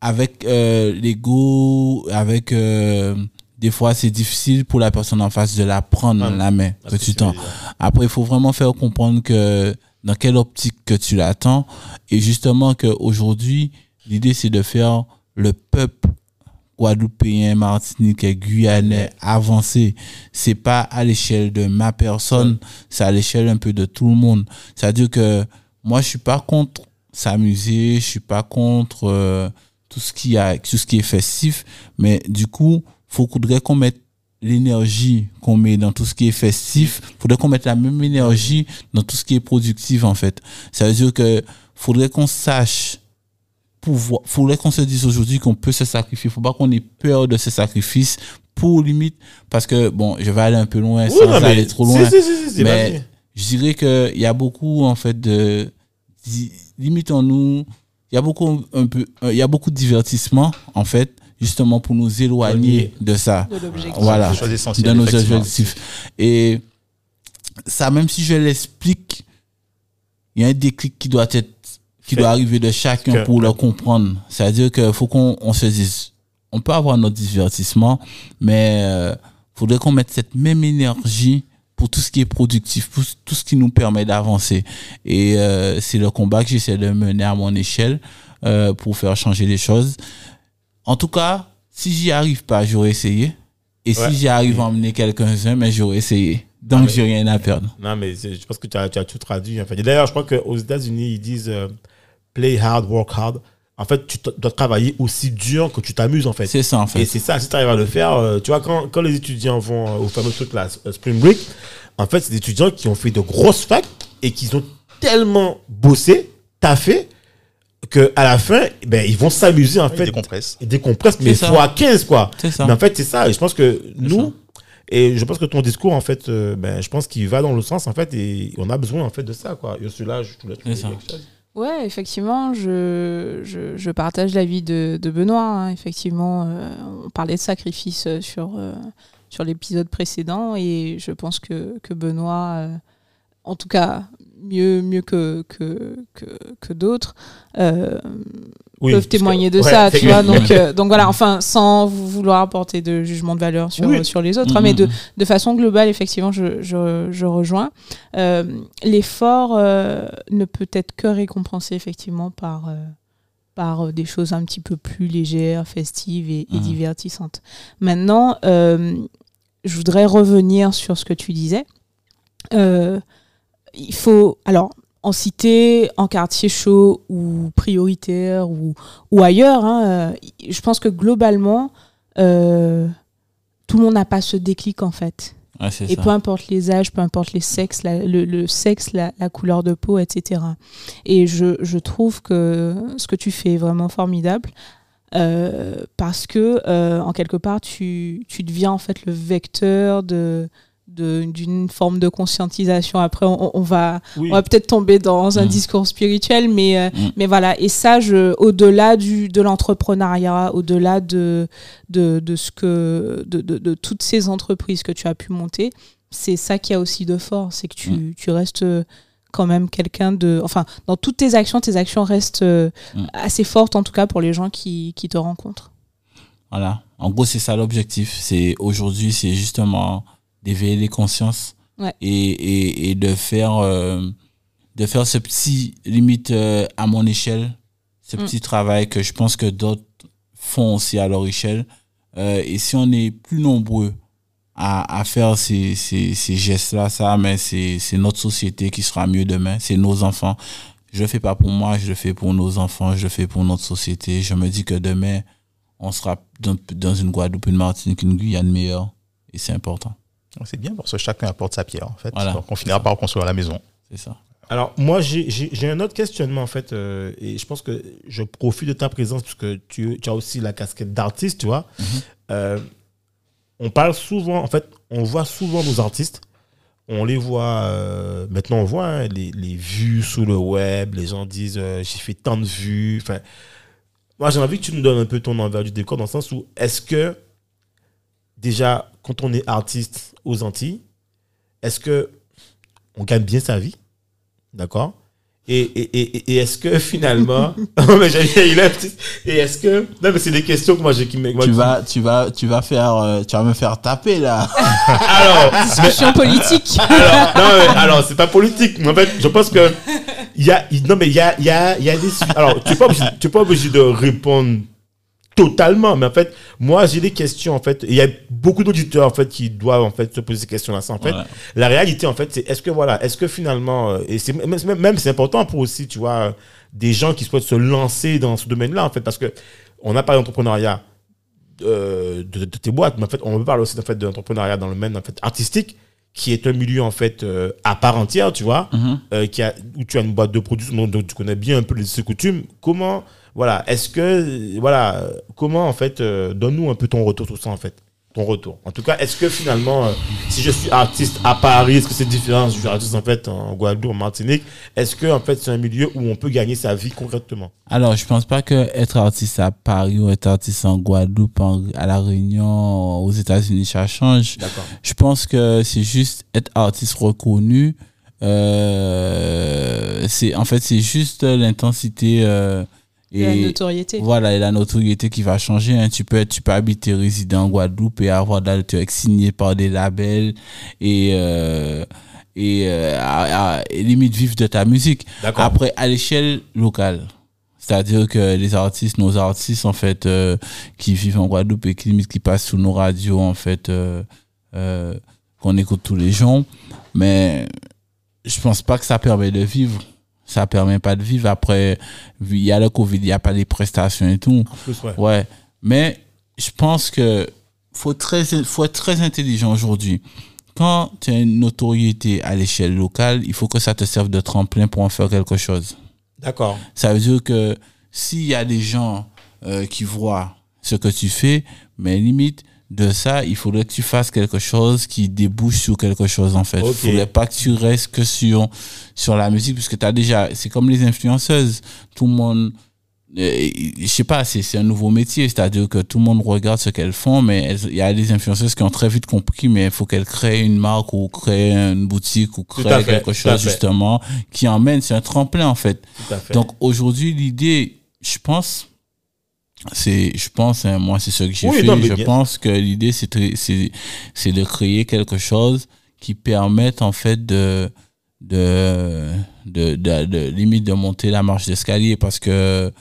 avec euh, l'ego, avec euh, des fois c'est difficile pour la personne en face de la prendre Ah, la main que Parce tu tends. Après, il faut vraiment faire comprendre que dans quelle optique que tu l'attends et justement qu'aujourd'hui, l'idée c'est de faire le peuple guadeloupéen, martiniquais, guyanais avancer. C'est pas à l'échelle de ma personne, c'est à l'échelle un peu de tout le monde. C'est-à-dire que moi, je suis pas contre s'amuser, je suis pas contre euh, tout ce qui a, tout ce qui est festif, mais du coup, faudrait qu'on mette l'énergie qu'on met dans tout ce qui est festif, faudrait qu'on mette la même énergie dans tout ce qui est productif en fait. Ça veut dire que faudrait qu'on sache pouvoir, faudrait qu'on se dise aujourd'hui qu'on peut se sacrifier, faut pas qu'on ait peur de ce sacrifice pour limite parce que bon, je vais aller un peu loin Oui, sans non, aller trop loin. si, si, si, c'est mais je dirais que il y a beaucoup en fait de limitons-nous il y a beaucoup un peu euh, il y a beaucoup de divertissement en fait justement pour nous éloigner de ça de voilà dans nos objectifs et ça même si je l'explique il y a un déclic qui doit être qui Fait. doit arriver de chacun Que- pour le comprendre c'est à dire qu'il faut qu'on on se dise on peut avoir notre divertissement mais euh, faudrait qu'on mette cette même énergie pour tout ce qui est productif, pour tout ce qui nous permet d'avancer. Et euh, c'est le combat que j'essaie de mener à mon échelle euh, pour faire changer les choses. En tout cas, si j'y arrive pas, j'aurais essayé. Et Ouais. si j'y arrive à emmener quelqu'un-un, mais j'aurais essayé. Donc, Ah, j'ai rien à perdre. Non, mais je pense que tu as, tu as tout traduit. En fait. Et d'ailleurs, je crois qu'aux États-Unis, ils disent euh, play hard, work hard. En fait, tu dois travailler aussi dur que tu t'amuses, en fait. C'est ça, en Et fait. c'est ça, si tu arrives à le faire, euh, tu vois, quand, quand les étudiants vont euh, au fameux truc là, Spring Break, en fait, c'est des étudiants qui ont fait de grosses facs et qui ont tellement bossé, taffé, que à la fin, ben, ils vont s'amuser, en Ils fait. décompressent. Ils décompressent, mais fois 15, quoi. C'est ça. Mais en fait, c'est ça. Et je pense que nous, ça. et je pense que ton discours, en fait, euh, ben, je pense qu'il va dans le sens, en fait, et on a besoin, en fait, de ça, quoi. Et celui-là, je te laisse C'est ça. quelque chose. Ouais, effectivement, je, je, je partage l'avis de, de Benoît. hein. Effectivement, euh, on parlait de sacrifice euh, sur, euh, sur l'épisode précédent et je pense que, que Benoît, euh, en tout cas, mieux, mieux que, que, que, que d'autres, euh, Oui, peuvent témoigner de ouais, ça, tu vois. Donc, euh, donc voilà, enfin, sans vou- vouloir apporter de jugement de valeur sur, Oui. sur les autres, hein, mais de, de façon globale, effectivement, je, je, je rejoins. Euh, L'effort ne peut être que récompensé, effectivement, par, par des choses un petit peu plus légères, festives et, et Mhm. divertissantes. Maintenant, euh, je voudrais revenir sur ce que tu disais. Euh, il faut, alors, en cité, en quartier chaud ou prioritaire ou, ou ailleurs, hein, euh, je pense que globalement, euh, tout le monde n'a pas ce déclic en fait. Ouais, Et ça. peu importe les âges, peu importe les sexes, la- le, le sexe, la, la couleur de peau, etc. Et je, je trouve que ce que tu fais est vraiment formidable euh, parce que, euh, en quelque part, tu, tu deviens en fait le vecteur de- d'une forme de conscientisation. Après, on, on va, Oui. on va peut-être tomber dans un Mm. discours spirituel, mais, euh, Mm. mais voilà. Et ça, je, au-delà du, de l'entrepreneuriat, au-delà de, de, de, ce que, de, de, de toutes ces entreprises que tu as pu monter, c'est ça qui a aussi de fort, c'est que tu, Mm. tu restes euh, quand même quelqu'un de... Enfin, dans toutes tes actions, tes actions restent euh, assez fortes, en tout cas pour les gens qui, qui te rencontrent. Voilà. En gros, c'est ça l'objectif. C'est aujourd'hui, c'est justement d'éveiller les consciences Ouais. et, et, et de faire euh, de faire ce petit limite euh, à mon échelle, ce Mm. petit travail que je pense que d'autres font aussi à leur échelle. Euh, et si on est plus nombreux à, à faire ces, ces, ces gestes-là, ça, mais c'est c'est notre société qui sera mieux demain, c'est nos enfants. Je le fais pas pour moi, je le fais pour nos enfants, je le fais pour notre société. Je me dis que demain, on sera dans, dans une Guadeloupe, une Martinique, une Guyane meilleure, et c'est important. C'est bien parce que chacun apporte sa pierre, en fait. Voilà. Donc, on finira par reconstruire la maison. C'est ça. Alors, moi, j'ai- un autre questionnement, en fait, euh, et je pense que je profite de ta présence, puisque tu, tu as aussi la casquette d'artiste, tu vois. Euh, on parle souvent, en fait, on voit souvent nos artistes, on les voit, euh, maintenant on voit hein, les, les vues sur le web, les gens disent euh, j'ai fait tant de vues. Enfin, moi, j'ai envie que tu nous donnes un peu ton envers du décor, dans le sens où, est-ce que, déjà, quand on est artiste aux Antilles, est-ce que on gagne bien sa vie? D'accord? Et, et, et, et est-ce que finalement. Non, mais j'ai- il a Et est-ce que. Non, mais c'est des questions que moi j'ai qui me. Tu qui- vas, tu vas, tu vas faire, euh, tu vas me faire taper là. Alors, mais- Discussion politique. alors, non, mais alors, c'est pas politique. mais En fait, je pense que. Il y a, non, mais il y a, il y a, il y a des. Alors, tu n'es pas, obligé- tu es pas obligé de répondre totalement. Mais en fait, moi, j'ai des questions. En fait, il y a beaucoup d'auditeurs en fait, qui doivent en fait, se poser ces questions-là. En fait, Voilà. la réalité, en fait, c'est est-ce que, voilà, est-ce que finalement. euh, Et c'est même, c'est important pour aussi, tu vois, euh, des gens qui souhaitent se lancer dans ce domaine-là, en fait, parce que on a parlé d'entrepreneuriat euh, de, de tes boîtes, mais en fait, on peut parler aussi en fait, de l'entrepreneuriat dans le domaine en fait, artistique, qui est un milieu en fait euh, à part entière, tu vois, Mhm. euh, qui a, où tu as une boîte de production dont, dont tu connais bien un peu les coutumes. Comment, voilà, est-ce que, voilà, comment en fait, euh, donne-nous un peu ton retour sur ça en fait, ton retour. En tout cas, est-ce que finalement, euh, si je suis artiste à Paris, est-ce que c'est différent si je suis artiste en fait en Guadeloupe, en Martinique Est-ce que en fait c'est un milieu où on peut gagner sa vie concrètement? Alors, je pense pas que être artiste à Paris ou être artiste en Guadeloupe, en- à la Réunion, aux États-Unis, ça change. D'accord. Je pense que c'est juste être artiste reconnu. Euh, c'est en fait c'est juste l'intensité euh, Et la notoriété. voilà et la notoriété qui va changer. hein. Tu peux être, tu peux habiter résident en Guadeloupe et avoir de la- signé par des labels et euh, et, euh, à- à- et limite vivre de ta musique. D'accord. Après, à l'échelle locale. C'est-à-dire que les artistes, nos artistes, en fait, euh, qui vivent en Guadeloupe et qui limite qui passent sous nos radios, en fait, euh, euh, qu'on écoute tous les jours. Mais je pense pas que ça permet de vivre. Ça permet pas de vivre. Après, il y a le Covid, il y a pas les prestations et tout. En plus, ouais. Ouais. Mais je pense que faut très, faut être très intelligent aujourd'hui. Quand tu as une notoriété à l'échelle locale, il faut que ça te serve de tremplin pour en faire quelque chose. D'accord. Ça veut dire que s'il y a des gens euh, qui voient ce que tu fais, mais limite de ça, il faudrait que tu fasses quelque chose qui débouche sur quelque chose en fait. Il faudrait pas que tu restes que sur sur la musique puisque tu as déjà c'est comme les influenceuses, tout le monde euh, je sais pas, c'est c'est un nouveau métier, c'est-à-dire que tout le monde regarde ce qu'elles font, mais il y a des influenceuses qui ont très vite compris, mais il faut qu'elles créent une marque ou créent une boutique ou créent fait, quelque chose justement qui emmène, c'est un tremplin en fait. Donc aujourd'hui, l'idée, je pense, c'est, je pense, hein, moi c'est ce que j'ai Oui, fait. non, je bien- pense que l'idée c'est, de- c'est, c'est de créer quelque chose qui permette en fait de, de, de, de, de- limite de monter la marche d'escalier parce que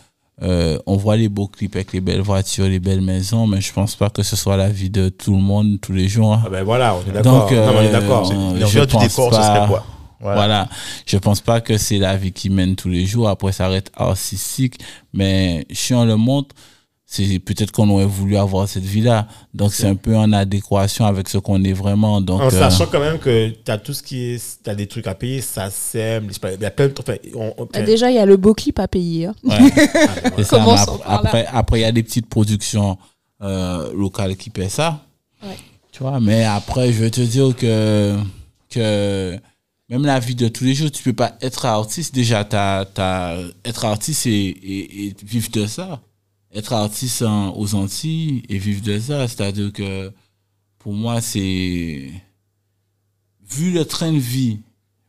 euh, on voit les beaux clips avec les belles voitures, les belles maisons, mais je pense pas que ce soit la vie de tout le monde tous les jours. hein. Ah ben voilà, on est d'accord. On est euh, d'accord. on- L'envers je du pense décor, ce pas- serait quoi? Voilà. Voilà. Je pense pas que c'est la vie qui mène tous les jours. Après, ça reste artistique. Mais si on le montre, c'est peut-être qu'on aurait voulu avoir cette vie-là. Donc, c'est un peu en adéquation avec ce qu'on est vraiment. Donc, En euh, sachant quand même que tu as tout ce qui est. Tu as des trucs à payer, ça sème. Il y a plein de trucs. enfin, on- on- Bah, déjà, il y a le beau clip à payer. hein. ouais. Ça, Commençons après, après, il y a des petites productions euh, locales qui paient ça. Ouais. Tu vois, mais après, je veux te dire que, que même la vie de tous les jours, tu peux pas être artiste. Déjà, t'as, t'as, être artiste et, et, et vivre de ça. Être artiste en- aux Antilles et vivre de ça. C'est-à-dire que pour moi, c'est. Vu le train de vie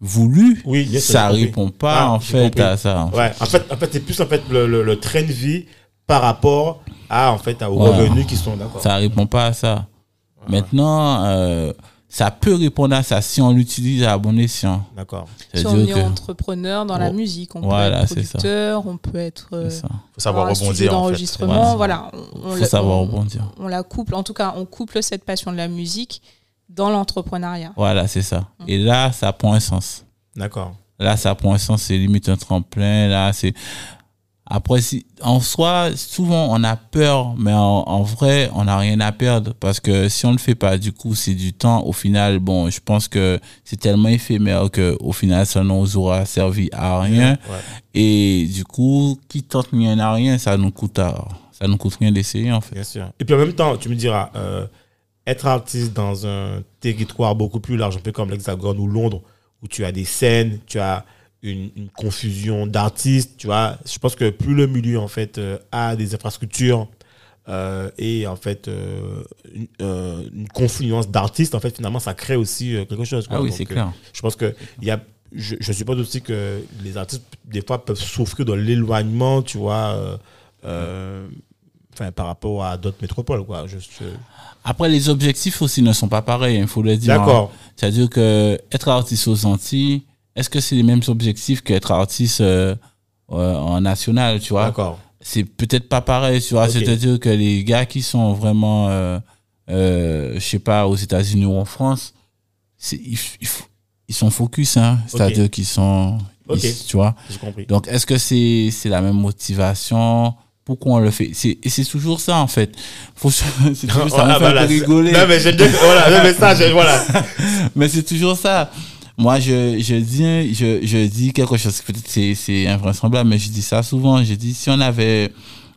voulu, Oui, sûr, ça répond pas Ah, en fait compris. à ça. en fait. Ouais, en fait, en fait c'est plus en fait, le, le, le train de vie par rapport à, en fait, aux Voilà. revenus qui sont d'accord. Ça répond pas à ça. Maintenant, euh, ça peut répondre à ça si on l'utilise à bon escient. D'accord. Si on est que- entrepreneur dans la Oh. musique, on Voilà, peut être producteur, on peut être euh, C'est ça. faut savoir rebondir en fait. d'enregistrement. Voilà, on, Faut la- savoir on- rebondir. on la couple. En tout cas, on couple cette passion de la musique dans l'entrepreneuriat. Voilà, c'est ça. Et là, ça prend un sens. D'accord. Là, ça prend un sens, c'est limite un tremplin. Là, c'est. Après, si, en soi, souvent, on a peur, mais en, en vrai, on n'a rien à perdre. Parce que si on ne le fait pas, du coup, c'est du temps. Au final, bon, je pense que c'est tellement éphémère que au final, ça nous aura servi à rien. Ouais. Et du coup, qui tente rien à rien, ça nous coûte, à- ça nous coûte rien d'essayer, en fait. Bien sûr. Et puis en même temps, tu me diras, euh, être artiste dans un territoire beaucoup plus large, un peu comme l'Hexagone ou Londres, où tu as des scènes, tu as une, une confusion d'artistes, tu vois. Je pense que plus le milieu, en fait, euh, a des infrastructures euh, et, en fait, euh, une, euh, une confluence d'artistes, en fait, finalement, ça crée aussi quelque chose. quoi. Ah oui, c'est clair. je pense que il y a je, je suppose aussi que les artistes des fois peuvent souffrir de l'éloignement tu vois enfin par rapport à d'autres métropoles quoi je, je- Après, les objectifs aussi ne sont pas pareils, il faut le dire. d'accord C'est-à-dire que être artiste aux Antilles, est-ce que c'est les mêmes objectifs qu'être artiste euh, euh, en national, tu vois? D'accord C'est peut-être pas pareil, tu vois? C'est-à-dire que les gars qui sont vraiment, euh, euh, je sais pas, aux États-Unis ou en France, c'est- ils, ils, ils sont focus, hein. C'est-à-dire qu'ils sont, ils- tu vois? j'ai compris Donc, est-ce que c'est c'est la même motivation? Pourquoi on le fait? C'est- Et c'est toujours ça, en fait. Faut, c'est toujours ça, Ah, me fait rigoler. non mais bien voilà non, mais ça je- voilà Mais c'est toujours ça. Moi, je, je dis, je, je dis quelque chose, peut-être c'est, c'est invraisemblable, mais je dis ça souvent. Je dis, si on avait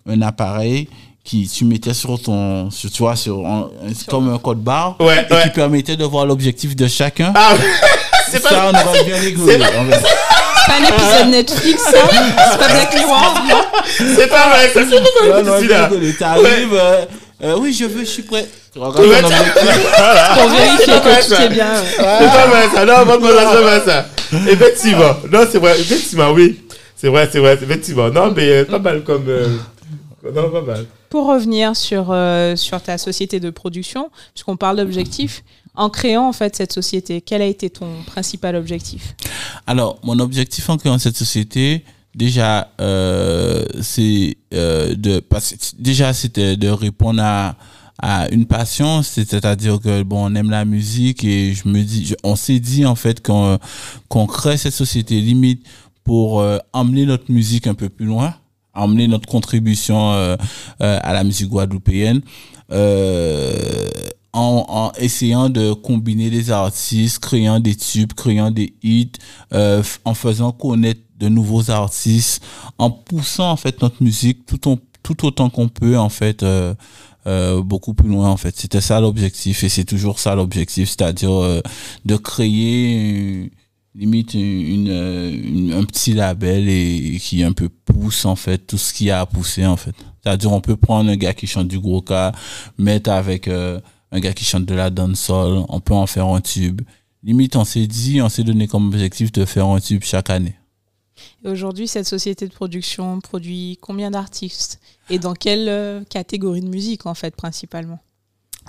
un appareil qui tu mettais sur ton, sur, tu vois, sur, un- comme un code barre, Ouais, et ouais. qui permettait de voir l'objectif de chacun, ah c'est ça, pas on aurait bien rigolé. C'est pas un épisode Netflix, ça C'est pas Black Mirror non c'est pas vrai ça c'est pas vrai. T'arrives, euh, euh, oui, je veux, je suis prêt. Pour vérifier que tout est bien. c'est pas vrai ça non pas ça pas ça effectivement non c'est vrai effectivement oui c'est vrai c'est vrai effectivement non mais euh, pas mal comme euh, non pas mal Pour revenir sur, euh, sur ta société de production, puisqu'on parle d'objectifs, en créant en fait cette société, quel a été ton principal objectif Alors, mon objectif en créant cette société, déjà, euh, c'est euh, de parce, déjà c'était de répondre à à une passion, c'est-à-dire que bon, on aime la musique et je me dis, on s'est dit en fait qu'on crée cette société limite pour euh, emmener notre musique un peu plus loin, emmener notre contribution euh, euh, à la musique guadeloupéenne. Euh, en, en essayant de combiner des artistes, créant des tubes, créant des hits, euh, en faisant connaître de nouveaux artistes, en poussant en fait notre musique tout, tout autant qu'on peut en fait euh, beaucoup plus loin en fait. C'était ça l'objectif et c'est toujours ça l'objectif, c'est-à-dire euh, de créer euh, limite une, euh, une- un petit label et, qui un peu pousse en fait tout ce qu'il y a à pousser en fait. C'est-à-dire on peut prendre un gars qui chante du gros cas, mettre avec euh, un gars qui chante de la dancehall, on peut en faire un tube. Limite on s'est dit, on s'est donné comme objectif de faire un tube chaque année. Et aujourd'hui, cette société de production produit combien d'artistes Et dans quelle euh, catégorie de musique en fait principalement?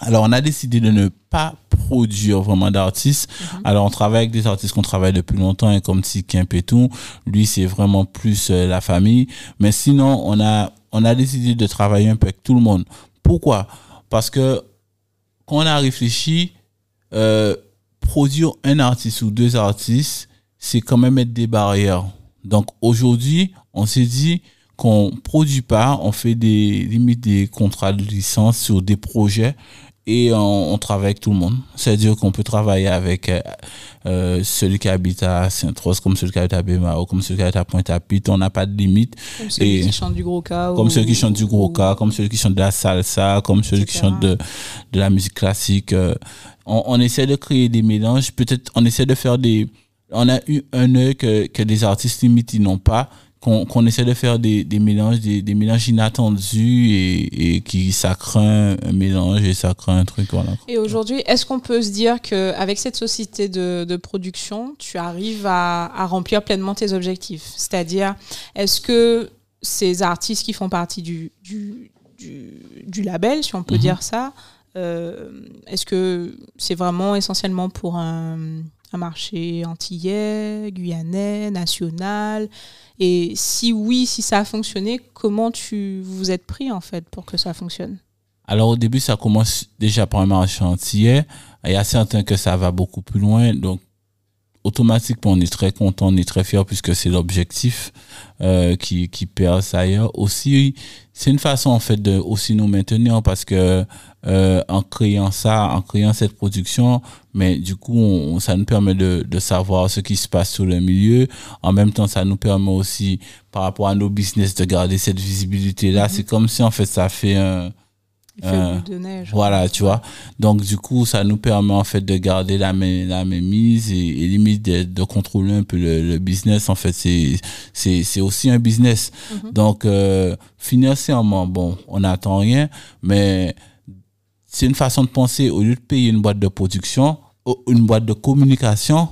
Alors, on a décidé de ne pas produire vraiment d'artistes. Alors, on travaille avec des artistes qu'on travaille depuis longtemps, hein, comme Tikimp et tout. Lui, c'est vraiment plus euh, la famille. Mais sinon, on a, on a décidé de travailler un peu avec tout le monde. Pourquoi? Parce que quand on a réfléchi, euh, produire un artiste ou deux artistes, c'est quand même mettre des barrières. Donc aujourd'hui, on s'est dit qu'on produit pas, on fait des limite des contrats de licence sur des projets et on, on travaille avec tout le monde. C'est-à-dire qu'on peut travailler avec euh, euh, celui qui habite à Saint-Rose, comme celui qui habite à Bémao, comme celui qui habite à Pointe-à-Pitre. On n'a pas de limite. Comme celui Et- qui chante du gros cas Comme ou- ceux qui chantent du gros ou- cas, comme ceux qui chantent de la salsa, comme ceux qui Etc. chantent de, de la musique classique. euh, on, on essaie de créer des mélanges. Peut-être on essaie de faire des. On a eu un œil que, que des artistes limites n'ont pas. Qu'on qu'on essaie de faire des, des mélanges, des, des mélanges inattendus et, et qui ça craint un mélange et ça craint un truc. Voilà. Et aujourd'hui, est-ce qu'on peut se dire qu'avec cette société de, de production, tu arrives à, à remplir pleinement tes objectifs? C'est-à-dire, est-ce que ces artistes qui font partie du, du, du, du label, si on peut Mhm. dire ça, euh, est-ce que c'est vraiment essentiellement pour un, un marché antillais, guyanais, national Et si oui, si ça a fonctionné, comment tu vous êtes pris en fait pour que ça fonctionne? Alors au début, ça commence déjà par un marché entier. Il y a certains que ça va beaucoup plus loin. Donc automatiquement, on est très content, on est très fier puisque c'est l'objectif euh, qui, qui perce ailleurs. Aussi, c'est une façon en fait de aussi nous maintenir parce que euh, en créant ça, en créant cette production, mais du coup, on, ça nous permet de, de savoir ce qui se passe sur le milieu. En même temps, ça nous permet aussi, par rapport à nos business, de garder cette visibilité-là. Mhm. C'est comme si en fait ça fait un Il fait Euh, boule de neige. voilà, tu vois. Donc, du coup, ça nous permet en fait de garder la main, la main mise et, et limite de, de contrôler un peu le, le business. En fait, c'est, aussi un business. Mhm. Donc, euh, financièrement, bon, on n'attend rien, mais c'est une façon de penser. Au lieu de payer une boîte de production, une boîte de communication,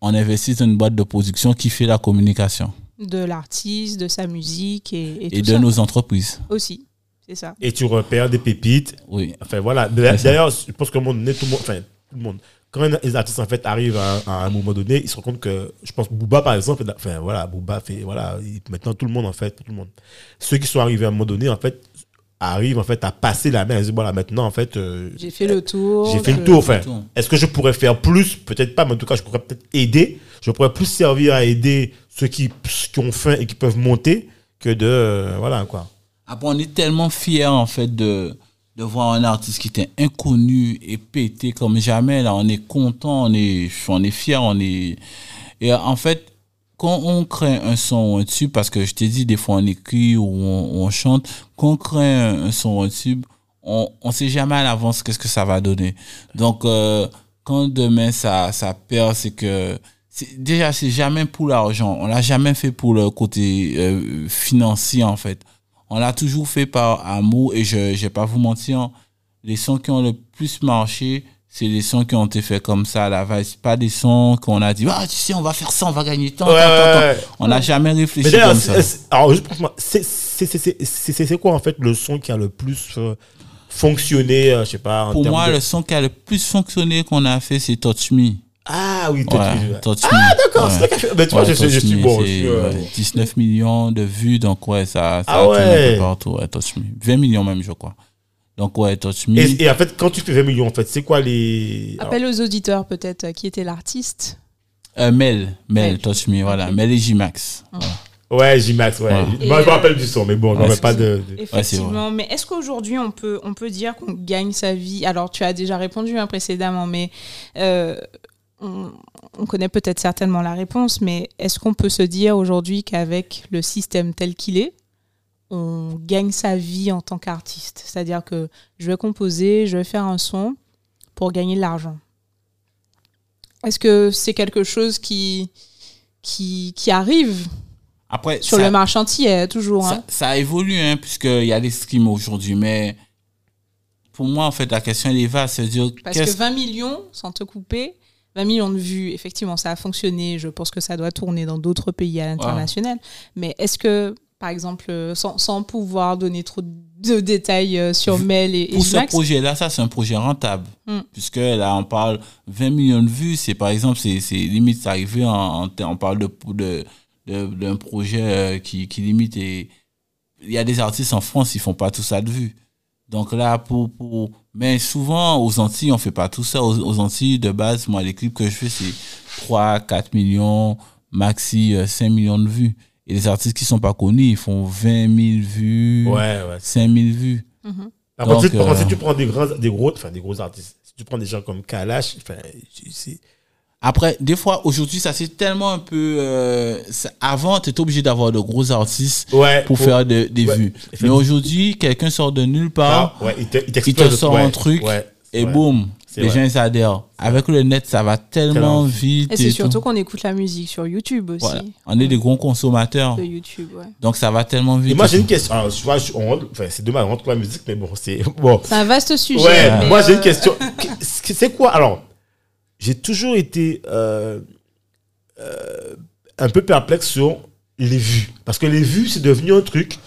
on investit dans une boîte de production qui fait la communication De l'artiste, de sa musique et, et et tout de ça nos entreprises. aussi. C'est ça. Et tu repères des pépites. Oui. Enfin, voilà. D'ailleurs, je pense que le monde, tout le monde, enfin, tout le monde, quand les artistes, en fait, arrivent à, à un moment donné, ils se rendent compte que, je pense, Booba, par exemple, enfin, voilà, Booba fait, voilà, il- maintenant, tout le monde, en fait, tout le monde. Ceux qui sont arrivés à un moment donné, en fait, arrivent, en fait, à passer la main. Ils disent, voilà, maintenant, en fait, euh, J'ai fait le tour. j'ai fait le tour. Enfin, est-ce que je pourrais faire plus? Peut-être pas, mais en tout cas, je pourrais peut-être aider. Je pourrais plus servir à aider ceux qui, qui ont faim et qui peuvent monter que de, euh, voilà, quoi. Après, on est tellement fiers, en fait, de, de voir un artiste qui était inconnu et pété comme jamais. Là, on est content, on est, on est fiers, on est. Et en fait, quand on crée un son ou un tube, parce que je t'ai dit, des fois on écrit ou on, chante, quand on crée un, son ou un tube, on ne sait jamais à l'avance qu'est-ce que ça va donner. Donc, euh, quand demain ça, ça perd, c'est que. Déjà, c'est jamais pour l'argent. On l'a jamais fait pour le côté euh, financier, en fait. On l'a toujours fait par amour et je ne vais pas vous mentir, les sons qui ont le plus marché, c'est les sons qui ont été faits comme ça à la va pas des sons qu'on a dit, ah, tu sais, on va faire ça, on va gagner tant, tant, tant, tant. ouais. On n'a jamais réfléchi Mais comme ça. alors, juste pour moi, c'est- c'est c'est- c'est- c'est- c'est quoi en fait le son qui a le plus euh, fonctionné, euh, je sais pas, en Pour moi, de- le son qui a le plus fonctionné qu'on a fait, c'est Touch Me. Ah oui, toi, Ouais, Touch Ah d'accord, Ouais. c'est fait. Mais tu vois, Ouais, je, suis- je Touch suis Me, bon. je c'est, suis, euh, ouais, 19 millions de vues, donc ouais, ça, ça Ah un ouais. peu partout, ouais, Touch Me. 20 millions même, je crois. Donc ouais, Touch Me. Et, et en fait, quand tu fais 20 millions, en fait, c'est quoi les. alors, Appelle aux auditeurs peut-être euh, qui était l'artiste. Euh, Mel, Mel, Mel. Touch Me, voilà. Mel et J-Max. Voilà. Ouais, J-Max, ouais. Ouais. Moi, je me rappelle du son, mais bon, je Ouais, pas de. Effectivement, mais est-ce qu'aujourd'hui on peut, on peut dire qu'on gagne sa vie? Alors tu as déjà répondu hein, précédemment, mais euh, on, on connaît peut-être certainement la réponse, mais est-ce qu'on peut se dire aujourd'hui qu'avec le système tel qu'il est, on gagne sa vie en tant qu'artiste? C'est-à-dire que je vais composer, je vais faire un son pour gagner de l'argent. Est-ce que c'est quelque chose qui, qui, qui arrive? Après, sur ça, le marché entier, toujours ça, hein ça évolue, hein, puisqu'il y a des streams aujourd'hui, mais pour moi, en fait, la question, elle est vaste. C'est-à-dire, Parce que qu'est-ce 20 millions, sans te couper, 20 millions de vues, effectivement, ça a fonctionné. Je pense que ça doit tourner dans d'autres pays à l'international. Mais est-ce que, par exemple, euh, sans, sans pouvoir donner trop de détails euh, sur Mel et, et pour ce projet-là, ça, c'est un projet rentable. Hmm. Puisque là, on parle 20 millions de vues. C'est par exemple, c'est limite, c'est arrivé en, on parle de de- de- d'un projet euh, qui, qui limite et il y a des artistes en France, ils font pas tout ça de vues. Donc là, pour, pour, mais souvent, aux Antilles, on fait pas tout ça. Aux, aux Antilles, de base, moi, les clips que je fais, c'est 3, 4 millions, maxi euh, 5 millions de vues. Et les artistes qui sont pas connus, ils font 20 000 vues, Ouais, ouais. 5 000 vues. Donc, si, euh, tu prends des grands, des gros, enfin, des gros artistes, si tu prends des gens comme Kalash, enfin, c'est. Après, des fois, aujourd'hui, ça c'est tellement un peu. euh, avant, tu étais obligé d'avoir de gros artistes Ouais. pour faire de- des ouais, vues. Mais aujourd'hui, quelqu'un sort de nulle part Ah, ouais, il te, il il t'explose te le- sort ouais, un truc ouais, et boum, les vrai. gens ils adhèrent. Avec le net, ça va tellement vite. et c'est surtout tout. qu'on écoute la musique sur YouTube aussi. Voilà. On est des gros consommateurs. De YouTube, ouais. Donc ça va tellement vite. Et moi, j'ai une question. Alors, tu vois, je- on rentre- enfin, c'est dommage, on rentre pour la musique, mais bon, c'est. Bon. C'est un vaste sujet. Moi j'ai euh, une question. Qu'est- C'est quoi Alors, j'ai toujours été euh, euh, un peu perplexe sur les vues. Parce que les vues, c'est devenu un truc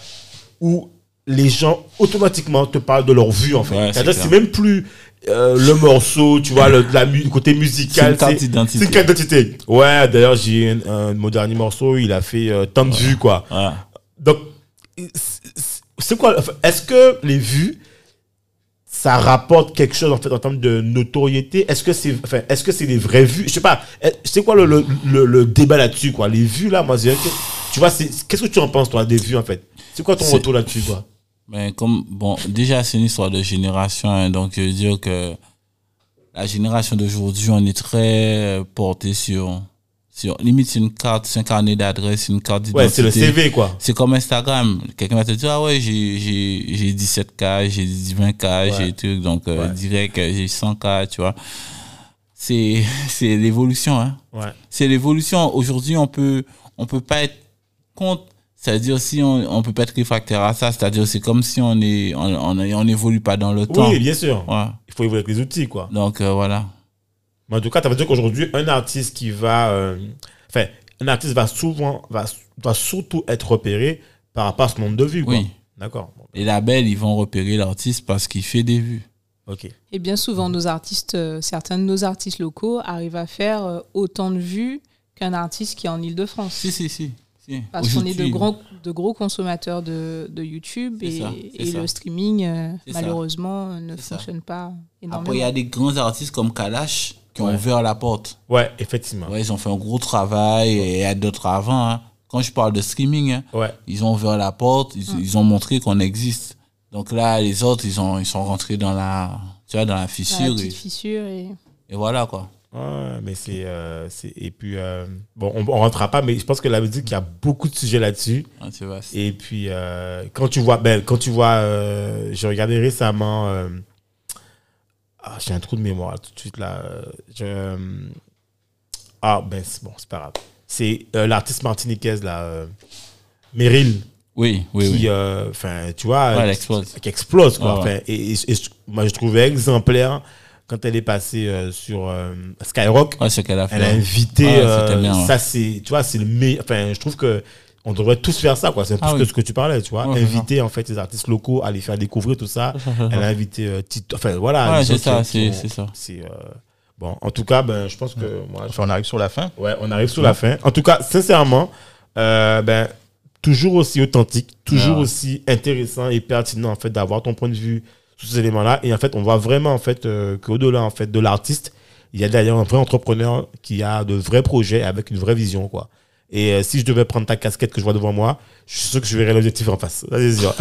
où les gens automatiquement te parlent de leurs vues, en fait. Ouais, c'est c'est même plus euh, le morceau, tu vois, le, la, mu- le côté C'est musical. une carte C'est c'est une carte d'identité. Ouais, d'ailleurs, j'ai mon dernier morceau, il a fait tant de vues, quoi. Donc, c'est- c'est quoi Est-ce que les vues, ça rapporte quelque chose en fait en termes de notoriété? Est-ce que c'est enfin, est-ce que c'est des vraies vues? Je sais pas. est- C'est quoi le, le, le, le débat là-dessus quoi? Les vues là, moi, je que- tu vois, c'est- qu'est-ce que tu en penses toi des vues en fait? C'est quoi ton retour là-dessus quoi Mais comme, bon, déjà, c'est une histoire de génération. hein, donc, je veux dire que la génération d'aujourd'hui, on est très euh, porté sur, sur. Limite, c'est une carte, c'est un carnet d'adresse, une carte d'identité. Ouais, c'est le CV quoi. C'est comme Instagram. Quelqu'un va te dire, ah ouais, j'ai, j'ai, j'ai 17K, j'ai 20K, j'ai truc, donc euh, Ouais. direct, euh, j'ai 100K, tu vois. C'est, c'est l'évolution, hein. Ouais. C'est l'évolution. Aujourd'hui, on peut, on peut pas être contre. C'est-à-dire, si on, on peut pas être réfractaire à ça, c'est-à-dire, c'est comme si on est, on, on, on évolue pas dans le temps. Oui, bien sûr. Ouais. Il faut évoluer avec les outils quoi. Donc, euh, voilà. Mais en tout cas, ça veut dire qu'aujourd'hui, un artiste qui va. euh, Enfin, un artiste va souvent. Va, va surtout être repéré par rapport à ce nombre de vues. Oui. D'accord. Les labels, ils vont repérer l'artiste parce qu'il fait des vues. ok. Et bien souvent, nos artistes, euh, certains de nos artistes locaux arrivent à faire euh, autant de vues qu'un artiste qui est en Ile-de-France. Si, si, si. si. Parce qu'on est de grands, de gros consommateurs de, de YouTube et, ça, et le streaming, euh, ça. malheureusement, ne ça. fonctionne pas énormément. Après, il y a des grands artistes comme Kalash qui ont Ouais. ouvert la porte. Ouais, effectivement. Ouais, ils ont fait un gros travail et il y a d'autres avant. hein. Quand je parle de streaming, hein, Ouais. ils ont ouvert la porte, ils, ils ont montré qu'on existe. Donc là, les autres, ils, ont, ils sont rentrés dans la, tu vois, dans la Dans la fissure. petite et, fissure et... et voilà, quoi. Ouais, mais c'est. euh, c'est- et puis, euh, bon, on, on rentrera pas, mais je pense que la musique, il y a beaucoup de sujets là-dessus. Tu vois, c'est- Et puis, euh, quand tu vois. Ben, quand tu vois. euh, J'ai regardé récemment. Ah, j'ai un trou de mémoire tout de suite là. euh, Je, euh, ah, ben, c'est bon, c'est pas grave. C'est euh, l'artiste martiniquaise là. euh, Meryl. Oui, oui, qui, oui. euh, enfin, tu vois, Ouais, elle qui- explose. qui explose, quoi. Ouais, ouais. Et, et- et moi, je trouvais exemplaire quand elle est passée euh, sur euh, Skyrock. Ouais, ce qu'elle a fait. Elle a invité, Ouais, euh, bien, ouais. ça c'est, tu vois, c'est le meilleur. Enfin, je trouve que on devrait tous faire ça, quoi. C'est Ah oui. que ce que tu parlais, tu vois. Ouais, c'est inviter en fait les artistes locaux à les faire découvrir tout ça. Elle a invité euh, Tito. Enfin voilà. Ouais, c'est ça, c'est ça. c'est, euh, bon. En tout cas, ben, je pense que moi, Enfin, on arrive sur la fin. Ouais, on arrive sur la fin. En tout cas, sincèrement, euh, ben, toujours aussi authentique, toujours Ouais. aussi intéressant et pertinent en fait d'avoir ton point de vue sur ces éléments-là. Et en fait, on voit vraiment en fait euh, qu'au-delà en fait de l'artiste, il y a d'ailleurs un vrai entrepreneur qui a de vrais projets avec une vraie vision, quoi. Et euh, si je devais prendre ta casquette que je vois devant moi, je suis sûr que je verrais l'objectif en face. Ça, c'est sûr.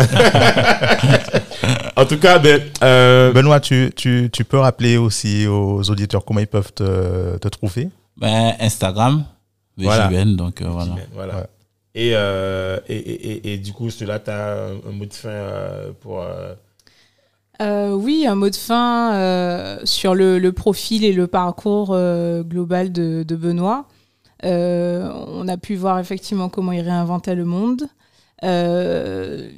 en tout cas, ben, euh, Benoît, tu, tu, tu peux rappeler aussi aux auditeurs comment ils peuvent te, te trouver? Ben, Instagram, Voilà. Donc euh, voilà. Voilà. Ouais. Et, euh, et, et, et, et du coup, celui-là, tu as un, un mot de fin euh, pour. euh, Euh, oui, un mot de fin euh, sur le, le profil et le parcours euh, global de, de Benoît. Euh, on a pu voir effectivement comment il réinventait le monde. Euh,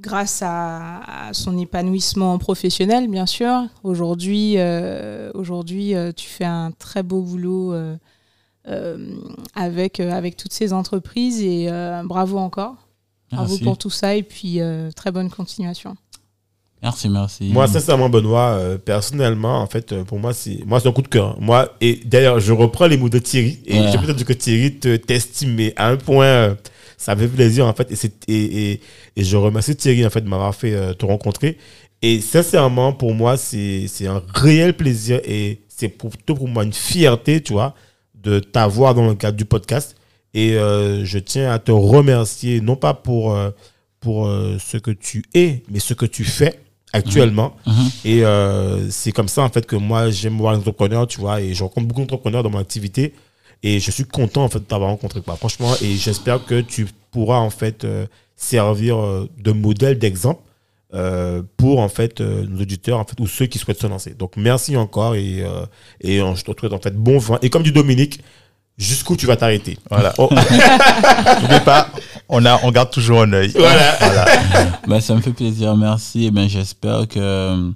grâce à, à son épanouissement professionnel, bien sûr. Aujourd'hui, euh, aujourd'hui tu fais un très beau boulot euh, avec, euh, avec toutes ces entreprises et euh, bravo encore. Bravo Merci. pour tout ça et puis très bonne continuation. Merci, merci. Moi, sincèrement, Benoît, euh, personnellement, en fait, euh, pour moi, c'est moi, c'est un coup de cœur. Moi, et d'ailleurs, je reprends les mots de Thierry. Et Ouais. j'ai peut-être dit que Thierry te t'estime, mais à un point, euh, ça fait plaisir, en fait. Et, c'est- et, et, et je remercie Thierry, en fait, de m'avoir fait te rencontrer. Et sincèrement, pour moi, c'est c'est un réel plaisir et c'est plutôt pour moi une fierté, tu vois, de t'avoir dans le cadre du podcast. Et je tiens à te remercier, non pas pour, pour ce que tu es, mais ce que tu fais actuellement. Mhm. Et euh, c'est comme ça, en fait, que moi, j'aime voir les entrepreneurs, tu vois, et je rencontre beaucoup d'entrepreneurs dans mon activité. Et je suis content, en fait, de t'avoir rencontré, quoi. Franchement, et j'espère que tu pourras, en fait, euh, servir euh, de modèle, d'exemple euh, pour, en fait, nos auditeurs, en fait, ou ceux qui souhaitent se lancer. Donc, merci encore et, et je te souhaite, en fait, bon vent. Et comme dit Dominique, jusqu'où tu vas t'arrêter. Voilà. Oh, N'oubliez pas, on, a, on garde toujours un œil. voilà. Ben, ça me fait plaisir, merci. Et ben, j'espère que,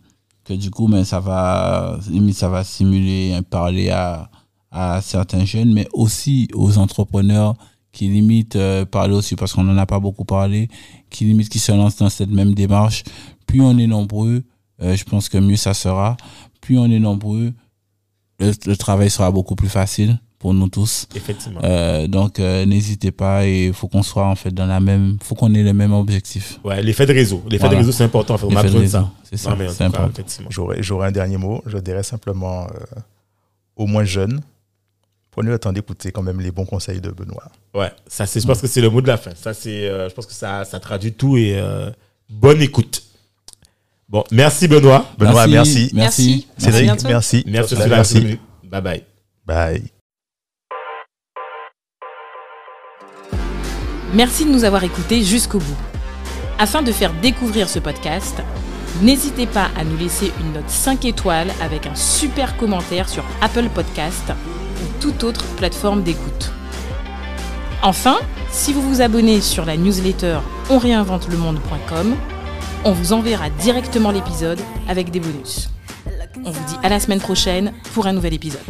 que du coup, ben, ça va, limite, ça va stimuler, hein, parler à, à certains jeunes, mais aussi aux entrepreneurs qui limite euh, parler aussi, parce qu'on n'en a pas beaucoup parlé, qui limite qui se lancent dans cette même démarche. Plus on est nombreux, euh, je pense que mieux ça sera. Plus on est nombreux, le, le travail sera beaucoup plus facile pour nous tous. Effectivement. Euh, donc euh, n'hésitez pas et il faut qu'on soit en fait dans la même, faut qu'on ait les mêmes objectifs. Ouais, l'effet de réseau. L'effet Voilà. de réseau, c'est important. En fait. On a besoin de ça. C'est ça, c'est important. effectivement. J'aurais un dernier mot. Je dirais simplement euh, aux moins jeunes, prenez le temps d'écouter quand même les bons conseils de Benoît. Ouais, ça, c'est, je pense que c'est le mot de la fin. Ça, c'est, euh, je pense que ça, ça traduit tout et euh, bonne écoute. Bon, merci Benoît. Benoît, merci. Merci. Merci. Cédric, bientôt. merci. Merci, Merci. merci. Bye bye. Bye. Merci de nous avoir écoutés jusqu'au bout. Afin de faire découvrir ce podcast, n'hésitez pas à nous laisser une note 5 étoiles avec un super commentaire sur Apple Podcast ou toute autre plateforme d'écoute. Enfin, si vous vous abonnez sur la newsletter onréinventelemonde.com, on vous enverra directement l'épisode avec des bonus. On vous dit à la semaine prochaine pour un nouvel épisode.